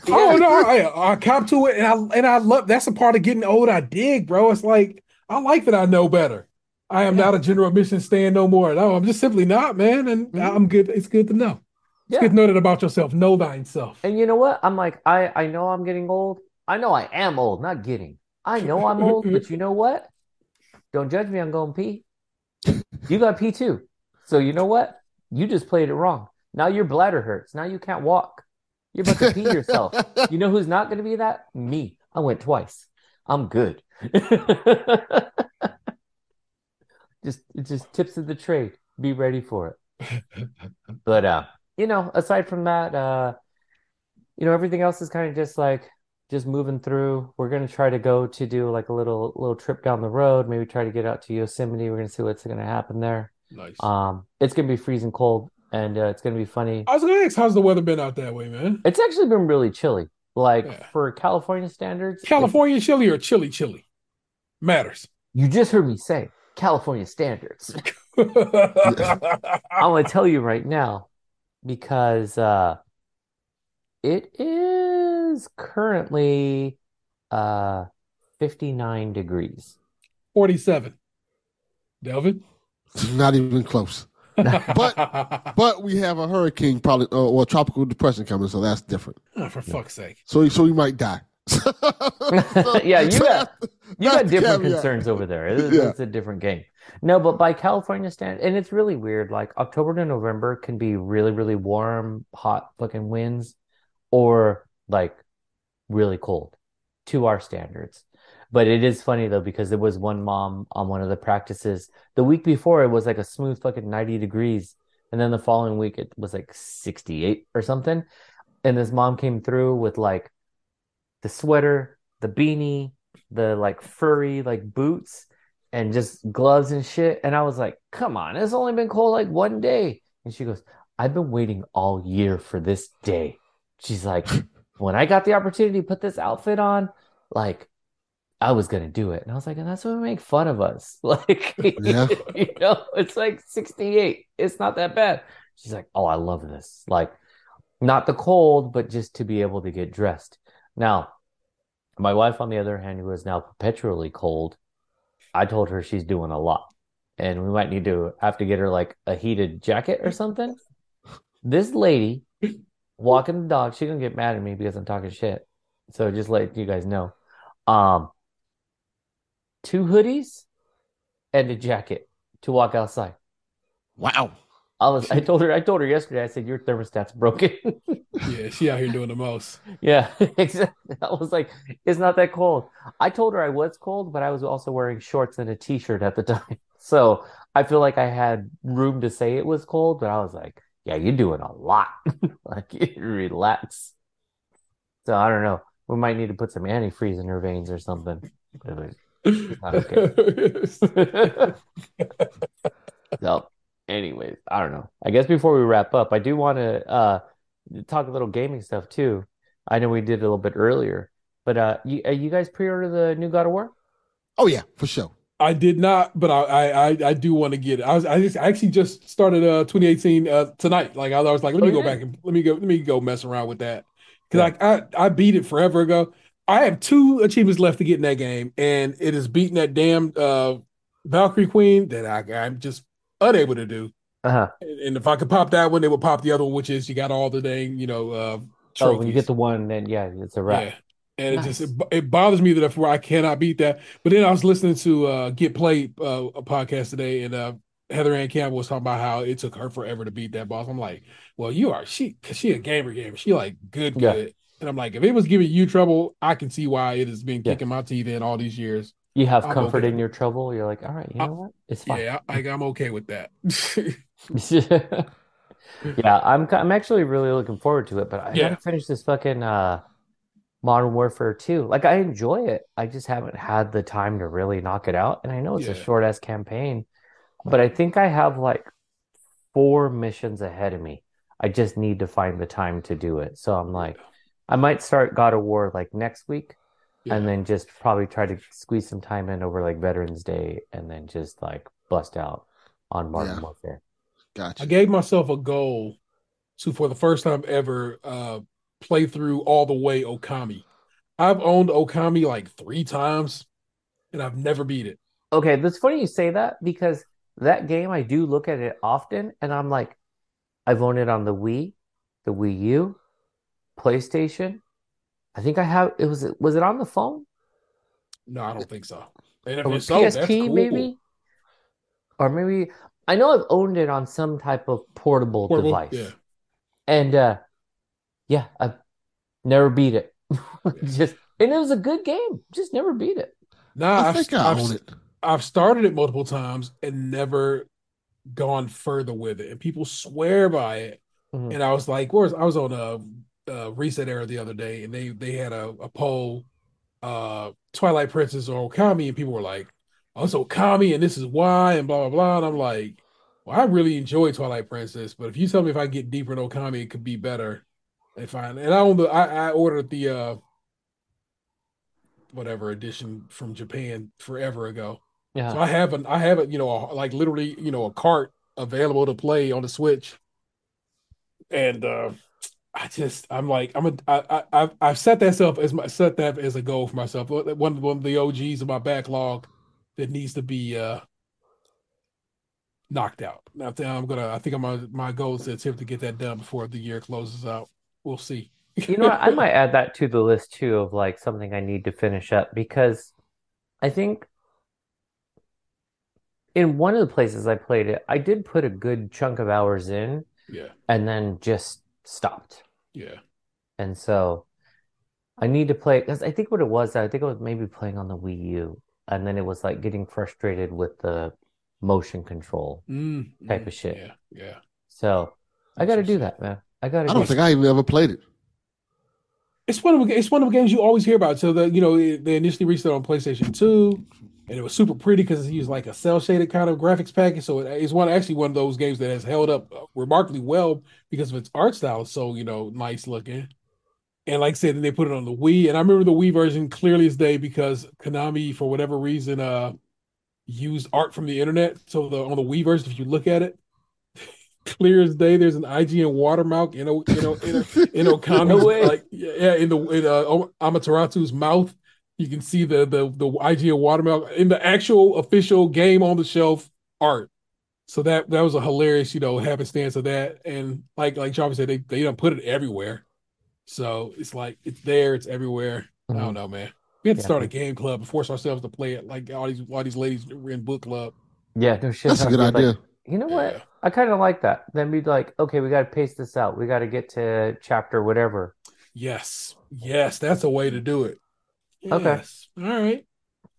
oh no, I, I cop to it, and I and I love that's a part of getting old. I dig, bro. It's like I like that I know better. I am yeah. not a general admission stand no more. No, I'm just simply not, man. And mm-hmm. I'm good. It's good to know. Yeah. know that about yourself. Know thyself. And you know what? I'm like, I I know I'm getting old. I know I am old, not getting. I know I'm old, but you know what? Don't judge me. I'm going pee. You got pee too. So you know what? You just played it wrong. Now your bladder hurts. Now you can't walk. You're about to pee yourself. You know who's not going to be that? Me. I went twice. I'm good. just it just tips of the trade. Be ready for it. but uh, you know, aside from that, uh, you know, everything else is kind of just like just moving through. We're gonna try to go to do like a little little trip down the road. Maybe try to get out to Yosemite. We're gonna see what's gonna happen there. Nice. Um, it's gonna be freezing cold and uh, it's gonna be funny. I was gonna ask, how's the weather been out that way, man? It's actually been really chilly. Like yeah. for California standards, California chilly or chilly chilly matters. You just heard me say California standards. I'm gonna tell you right now because uh, it is currently uh 59 degrees. 47. Delvin? Not even close. but but we have a hurricane probably uh, or tropical depression coming, so that's different. Oh, for yeah. fuck's sake! So so we might die. so, yeah, you so got you got different concerns over there. It's, yeah. it's, a different game. No, but by California stand, and it's really weird. Like October to November can be really really warm, hot fucking winds, or like really cold to our standards. But it is funny though because there was one mom on one of the practices the week before it was like a smooth fucking 90 degrees and then the following week it was like 68 or something and this mom came through with like the sweater, the beanie, the like furry like boots and just gloves and shit and I was like, "Come on, it's only been cold like one day." And she goes, "I've been waiting all year for this day." She's like, "When I got the opportunity to put this outfit on, like I was gonna do it. And I was like, and that's what we make fun of us. Like, yeah. you know, it's like 68. It's not that bad. She's like, oh, I love this. Like, not the cold, but just to be able to get dressed. Now, my wife, on the other hand, who is now perpetually cold, I told her she's doing a lot, and we might need to have to get her like a heated jacket or something. This lady walking the dog, she's gonna get mad at me because I'm talking shit. So just let you guys know. Um, two hoodies and a jacket to walk outside. Wow. I was I told her I told her yesterday, I said, Your thermostat's broken. Yeah, she out here doing the most. yeah, exactly. I was like, it's not that cold. I told her I was cold, but I was also wearing shorts and a t-shirt at the time. So I feel like I had room to say it was cold, but I was like, yeah, you're doing a lot. like relax. So I don't know. We might need to put some antifreeze in her veins or something. Not okay. so, anyways, I don't know. I guess before we wrap up, I do want to uh talk a little gaming stuff too. I know we did a little bit earlier, but uh, you, uh, you guys pre-order the new God of War? Oh yeah, for sure. I did not, but I I I do want to get it. I was I just I actually just started uh 2018 uh tonight. Like I was like, let me Oh, go yeah. back and let me go let me go mess around with that because like I I beat it forever ago. I have two achievements left to get in that game, and it is beating that damn uh Valkyrie Queen that I I'm just unable to do. Uh-huh. And, and if I could pop that one, it would pop the other one, which is you got all the dang you know uh Oh, when you get the one, then yeah, it's a wrap. Yeah. And it just it, it bothers me that where I cannot beat that. But then I was listening to uh Get Played uh, a podcast today, and uh Heather Ann Campbell was talking about how it took her forever to beat that boss. I'm like, well, you are she because she a gamer gamer. She like good Yeah. good. And I'm like, if it was giving you trouble, I can see why it has been Yeah. kicking my teeth in all these years. You have I'm comfort okay. in your trouble. You're like, all right, you I- know what? It's fine. Yeah, I, I'm okay with that. Yeah, I'm I'm actually really looking forward to it, but I Yeah. haven't finished this fucking uh Modern Warfare 2. Like I enjoy it. I just haven't had the time to really knock it out. And I know it's a short ass campaign, but I think I have like four missions ahead of me. I just need to find the time to do it. So I'm like, I might start God of War like next week and then just probably try to squeeze some time in over like Veterans Day and then just like bust out on Modern Yeah. Warfare. Gotcha. I gave myself a goal to, for the first time ever, uh, play through all the way Okami. I've owned Okami like three times, and I've never beat it. Okay, that's funny you say that because that game I do look at it often and I'm like, I've owned it on the Wii, the Wii U, PlayStation. I think I have it was was it on the phone? No, I don't think so. And if Or it's so, that's PSP cool. maybe? Or maybe I know I've owned it on some type of portable, Portable, device. yeah. And uh yeah, I've never beat it. Just and it was a good game. Just never beat it. Nah, I I've, think I I've, own it. I've started it multiple times and never gone further with it. And people swear by it. Mhm. And I was like, where's I was on a, a ResetEra the other day, and they they had a, a poll, uh, Twilight Princess or Okami, and people were like, "Oh, it's Okami, and this is why," and blah blah blah. And I'm like, well, I really enjoy Twilight Princess, but if you tell me if I get deeper in Okami, it could be better. If I and I own the I, I ordered the uh whatever edition from Japan forever ago. Yeah. So I have an I have a you know a, like literally you know a cart available to play on the Switch, and uh I just I'm like I'm a I I I've- I've set that self as my set that as a goal for myself. One one of the OGs of my backlog that needs to be uh knocked out. Now I'm gonna I think I'm gonna, my goal is to attempt to get that done before the year closes out. We'll see. You know, what? I might add that to the list too of like something I need to finish up because I think in one of the places I played it, I did put a good chunk of hours in Yeah, and then just stopped. yeah, And so I need to play because I think what it was, I think I was maybe playing on the Wii U and then it was like getting frustrated with the motion control. Mm, Type mm, of shit. Yeah, yeah. So I got to do that, man. I got to I don't do think I even ever played it. It's one of the, it's one of the games you always hear about. So the you know they initially released it on PlayStation Two, and it was super pretty because it used like a cel shaded kind of graphics package. So it, it's one actually one of those games that has held up remarkably well because of its art style. It's so you know nice looking. And like I said, then they put it on the Wii, and I remember the Wii version clearly as day because Konami, for whatever reason, uh, used art from the internet. So the on the Wii version, if you look at it, clear as day. There's an IGN watermark in O- in O- in, O- in Okami's No like yeah in the in uh, Amaterasu's mouth. You can see the the the IGN watermark in the actual official game on the shelf art. So that that was a hilarious, you know, happenstance of that. And like like Jarvis said, they they don't put it everywhere. So it's like it's there, it's everywhere. I don't know, man. We had to Yeah. start a game club and force ourselves to play it like all these all these ladies were in book club. Yeah, no shit. That's a I'd good be like, idea. you know what? Yeah. I kind of like that. Then we'd like, okay, we got to pace this out. We got to get to chapter whatever. Yes, yes, that's a way to do it. Okay. All right.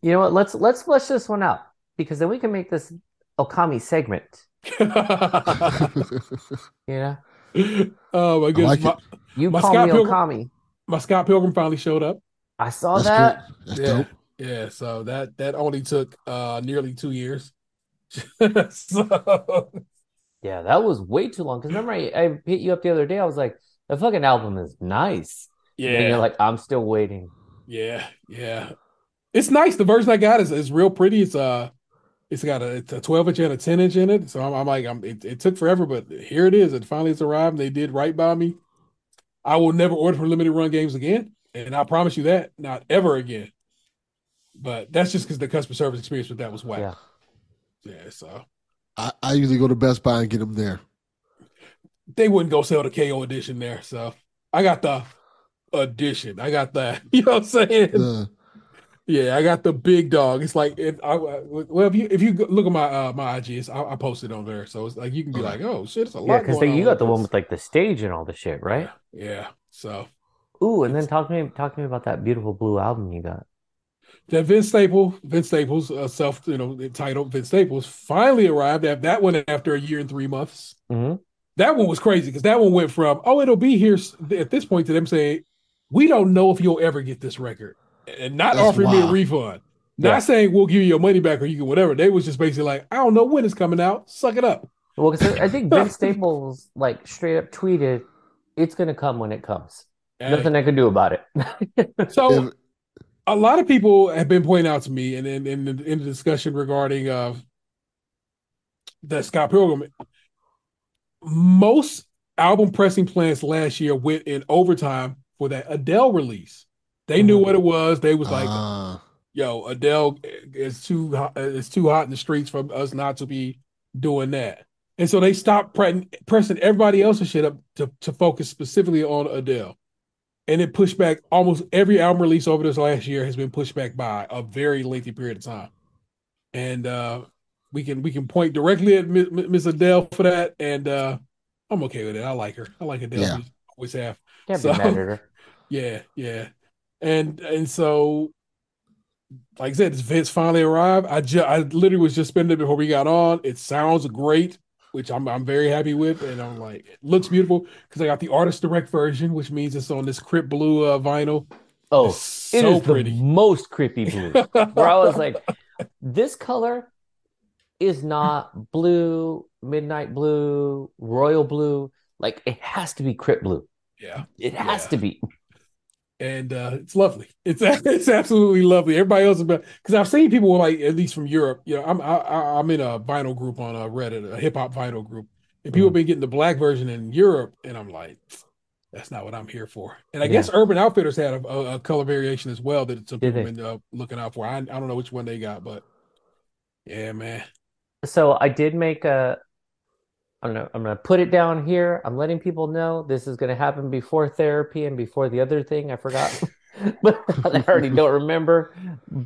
You know what? Let's let's flesh this one out because then we can make this Okami segment. yeah. know, oh my I goodness. like my, it. you My call Scott me Pilgrim- Okami. my Scott Pilgrim finally showed up. I saw That's that. yeah. dope. Yeah, so that that only took uh nearly two years. so Yeah, that was way too long. Because remember, I, I hit you up the other day. I was like, the fucking album is nice. And yeah, you're like, I'm still waiting. yeah, yeah. It's nice. The version I got is, is real pretty. It's uh it's got a, it's a 12 inch and a 10 inch in it. So I'm, I'm like, I'm it, it took forever, but here it is. It finally has arrived. They did right by me. I will never order for limited run games again. And I promise you that, not ever again. But that's just because the customer service experience with that was whack. Yeah. Yeah, so I, I usually go to Best Buy and get them there. they wouldn't go sell the KO edition there. So I got the edition. I got that. You know what I'm saying? The, Yeah, I got the big dog. It's like if I well if you if you look at my uh my IGs, I, I posted on there, so it's like you can be Okay. like, oh shit, it's a lot. Yeah, because you got the one with like the stage and all the shit, right? Yeah, yeah. So Ooh, and then talk to me talk to me about that beautiful blue album you got. that Vince Staples, Vince Staples, uh, self you know entitled Vince Staples, finally arrived. At that one after a year and three months. hmm That one was crazy because that one went from oh it'll be here at this point to them saying we don't know if you'll ever get this record and not That's offering me a refund. Not Yeah. saying we'll give you your money back or you can whatever. They was just basically like I don't know when it's coming out. Suck it up. Well, because I think Vince Staples like straight up tweeted, "It's gonna come when it comes. Hey. Nothing I could do about it." So if, a lot of people have been pointing out to me, and in, in, in the discussion regarding uh, that Scott Pilgrim, most album pressing plans last year went in overtime for that Adele release. They knew Mhm. what it was. They was like, ah, "Yo, Adele is too hot, is too hot in the streets for us not to be doing that." And so they stopped pre- pressing everybody else's shit up to, to focus specifically on Adele. And it pushed back almost every album release over this last year has been pushed back by a very lengthy period of time. And uh, we can we can point directly at Mi- Mi- Miss Adele for that, and uh, I'm okay with it. I like her. I like Adele. Yeah. Always have. Can't So- be mad at her. Yeah, yeah. And and so like I said, this Vince finally arrived. I just I literally was just spending it before we got on. It sounds great, which I'm I'm very happy with. And I'm like, it looks beautiful because I got the artist direct version, which means it's on this crypt blue uh, vinyl. Oh, It's it so is the pretty. most creepy blue. Where I was like, this color is not blue, midnight blue, royal blue. Like it has to be crypt blue. yeah. It has Yeah. to be. And uh, it's lovely. It's it's absolutely lovely. Everybody else is because I've seen people like at least from Europe. You know, I'm I, I'm in a vinyl group on uh, Reddit, a hip hop vinyl group, and people have been getting the black version in Europe, and I'm like, that's not what I'm here for. And I Yeah. guess Urban Outfitters had a, a, a color variation as well that some people they? been uh, looking out for. I I don't know which one they got, but yeah, man. So I did make a. I'm gonna I'm gonna put it down here. I'm letting people know this is gonna happen before therapy and before the other thing. I forgot, but I already don't remember.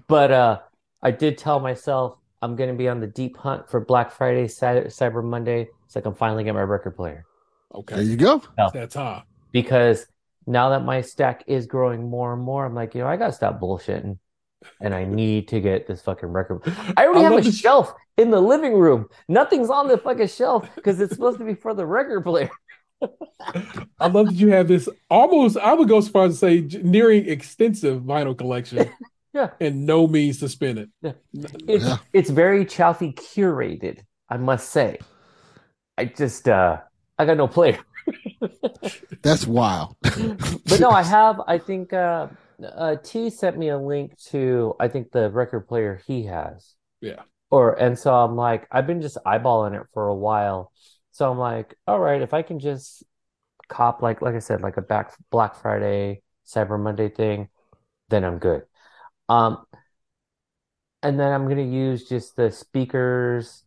But uh, I did tell myself I'm gonna be on the deep hunt for Black Friday, Saturday, Cyber Monday, so I can finally get my record player. Okay, there you go. it's that time. Because now that my stack is growing more and more, I'm like, you know, I gotta stop bullshitting, and I need to get this fucking record. I already I have a love this- shelf in the living room. Nothing's on the fucking shelf because it's supposed to be for the record player. I love that you have this almost. I would go so far as to say, nearing extensive vinyl collection. Yeah. and no means to spin it. It's Yeah. it's very Chaufie curated, I must say. I just uh I got no player. That's wild. But no, I have I think uh uh T sent me a link to I think the record player he has. Yeah. Or and so I'm like I've been just eyeballing it for a while. So I'm like, all right, if I can just cop like like I said, like a back Black Friday, Cyber Monday thing, then I'm good. Um, and then I'm gonna use just the speakers.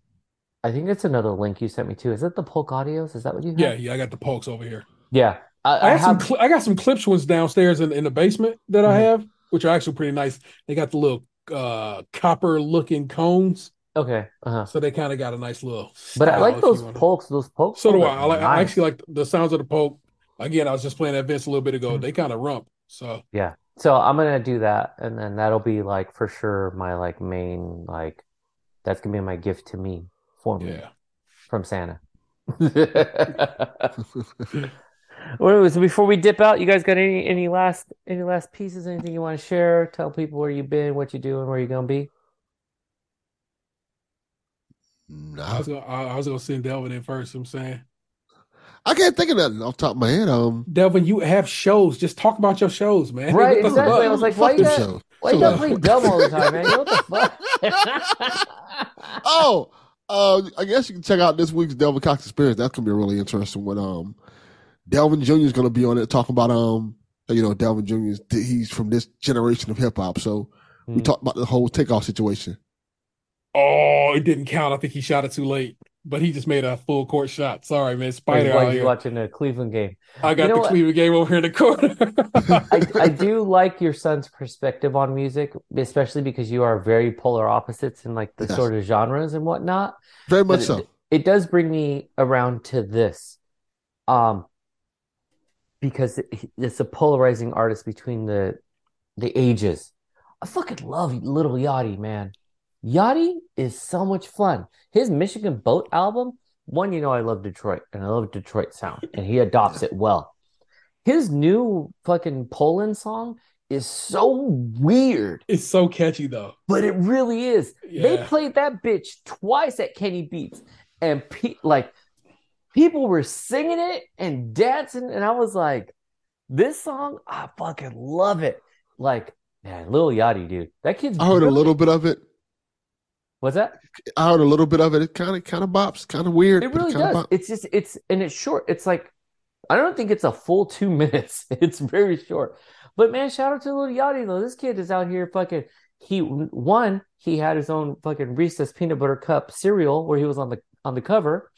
I think it's another link you sent me to. Is it the Polk Audios? Is that what you have? Yeah, yeah, I got the Polks over here. Yeah. I, I I got some have cl- I got some Klipsch ones downstairs in, in the basement that I Mhm. have, which are actually pretty nice. They got the little uh copper looking cones, okay. Uh-huh. so they kind of got a nice little. But I like those Polks. Those Polks. So do I. I, like, I actually like the sounds of the Polk. Again, I was just playing that Vince a little bit ago. Mhm. They kind of rump. So Yeah. So I'm gonna do that, and then that'll be like for sure my like main like that's gonna be my gift to me for me yeah. from Santa. Well, so before we dip out, you guys got any any last any last pieces? Anything you want to share? Tell people where you've been, what you're doing, where you're gonna be. I Nah, was gonna, I, I was gonna send Delvin in first. I'm saying, I can't think of nothing off the top of my head. Um, Delvin, you have shows. Just talk about your shows, man. Right, What the exactly. fuck? I was like, fuck why you them got- Why you gotta play dumb all the time, man? You know what the fuck? oh, uh, I guess you can check out this week's Delvin Cox Experience. That's gonna be a really interesting one. Um, Delvin Jr. is gonna be on it talking about um, you know, Delvin Jr. is he's from this generation of hip hop. So we Hmm. talked about the whole takeoff situation. Oh, it didn't count. I think he shot it too late, but he just made a full court shot. Sorry, man. Spider while out you're here. watching the Cleveland game. I got You know the what? Cleveland game over here in the corner. I, I do like your son's perspective on music, especially because you are very polar opposites in like the Yes. sort of genres and whatnot. Very But much so. it, it does bring me around to this, um, because it's a polarizing artist between the the ages. I fucking love Little Yachty, man. Yachty is so much fun. His Michigan Boat album, one, you know, I love Detroit and I love Detroit sound, and he adopts it well. His new fucking Poland song is so weird, it's so catchy though. but it really is. They played that bitch twice at Kenny Beats, and pe- like people were singing it and dancing, and I was like, "This song, I fucking love it." Like, man, Lil Yachty, dude, that kid's I heard a little bit of it. What's that? I heard a little bit of it. It kind of kind of bops, kind of weird. It really kinda does. It's just it's and it's short. It's like I don't think it's a full two minutes. It's very short. But man, shout out to Lil Yachty though. This kid is out here fucking. He one he had his own fucking Reese's peanut butter cup cereal where he was on the on the cover.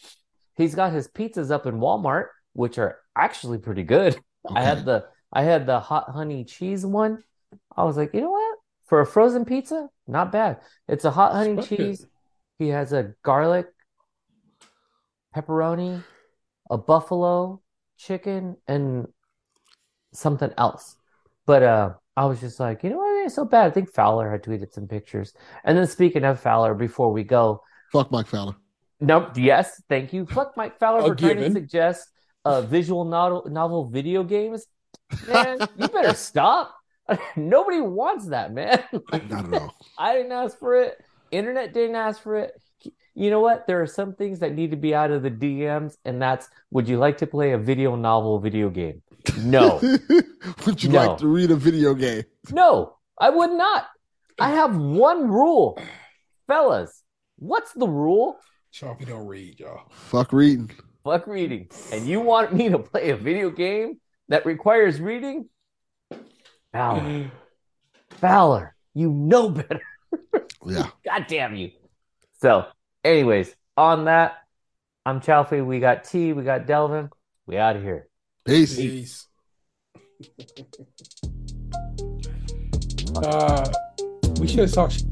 He's got his pizzas up in Walmart, which are actually pretty good. I had the I had the hot honey cheese one. I was like, you know what? For a frozen pizza, not bad. It's a hot honey It's cheese. He has a garlic, pepperoni, a buffalo chicken, and something else. But uh, I was just like, you know what? It ain't so bad. I think Fowler had tweeted some pictures. And then speaking of Fowler, before we go, Fuck Mike Fowler. Nope. Yes, thank you. Fuck Mike Fowler A for trying to suggest uh, visual novel novel video games. Man, you better stop. Nobody wants that, man. Not at all. I didn't ask for it. Internet didn't ask for it. You know what? There are some things that need to be out of the DMs, and that's would you like to play a video novel video game? No. Would you No. like to read a video game? No, I would not. I have one rule. Fellas, what's the rule? Chalky don't read, y'all. Fuck reading. fuck reading. And you want me to play a video game that requires reading? Fowler. Fowler, you know better. Yeah. God damn you. So, anyways, on that, I'm Chaufie. We got T, we got Delvin. We out of here. Peace. Peace. uh, we should have talked.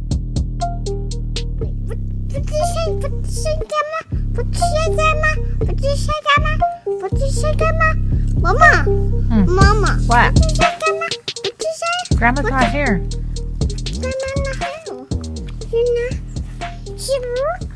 不是现不是现在吗？不是现在吗？不是现在吗？不是现在吗？妈妈，嗯，妈妈，What？不是现在吗？不是现在。Grandma's not here. Grandma's not here. 是哪？是不？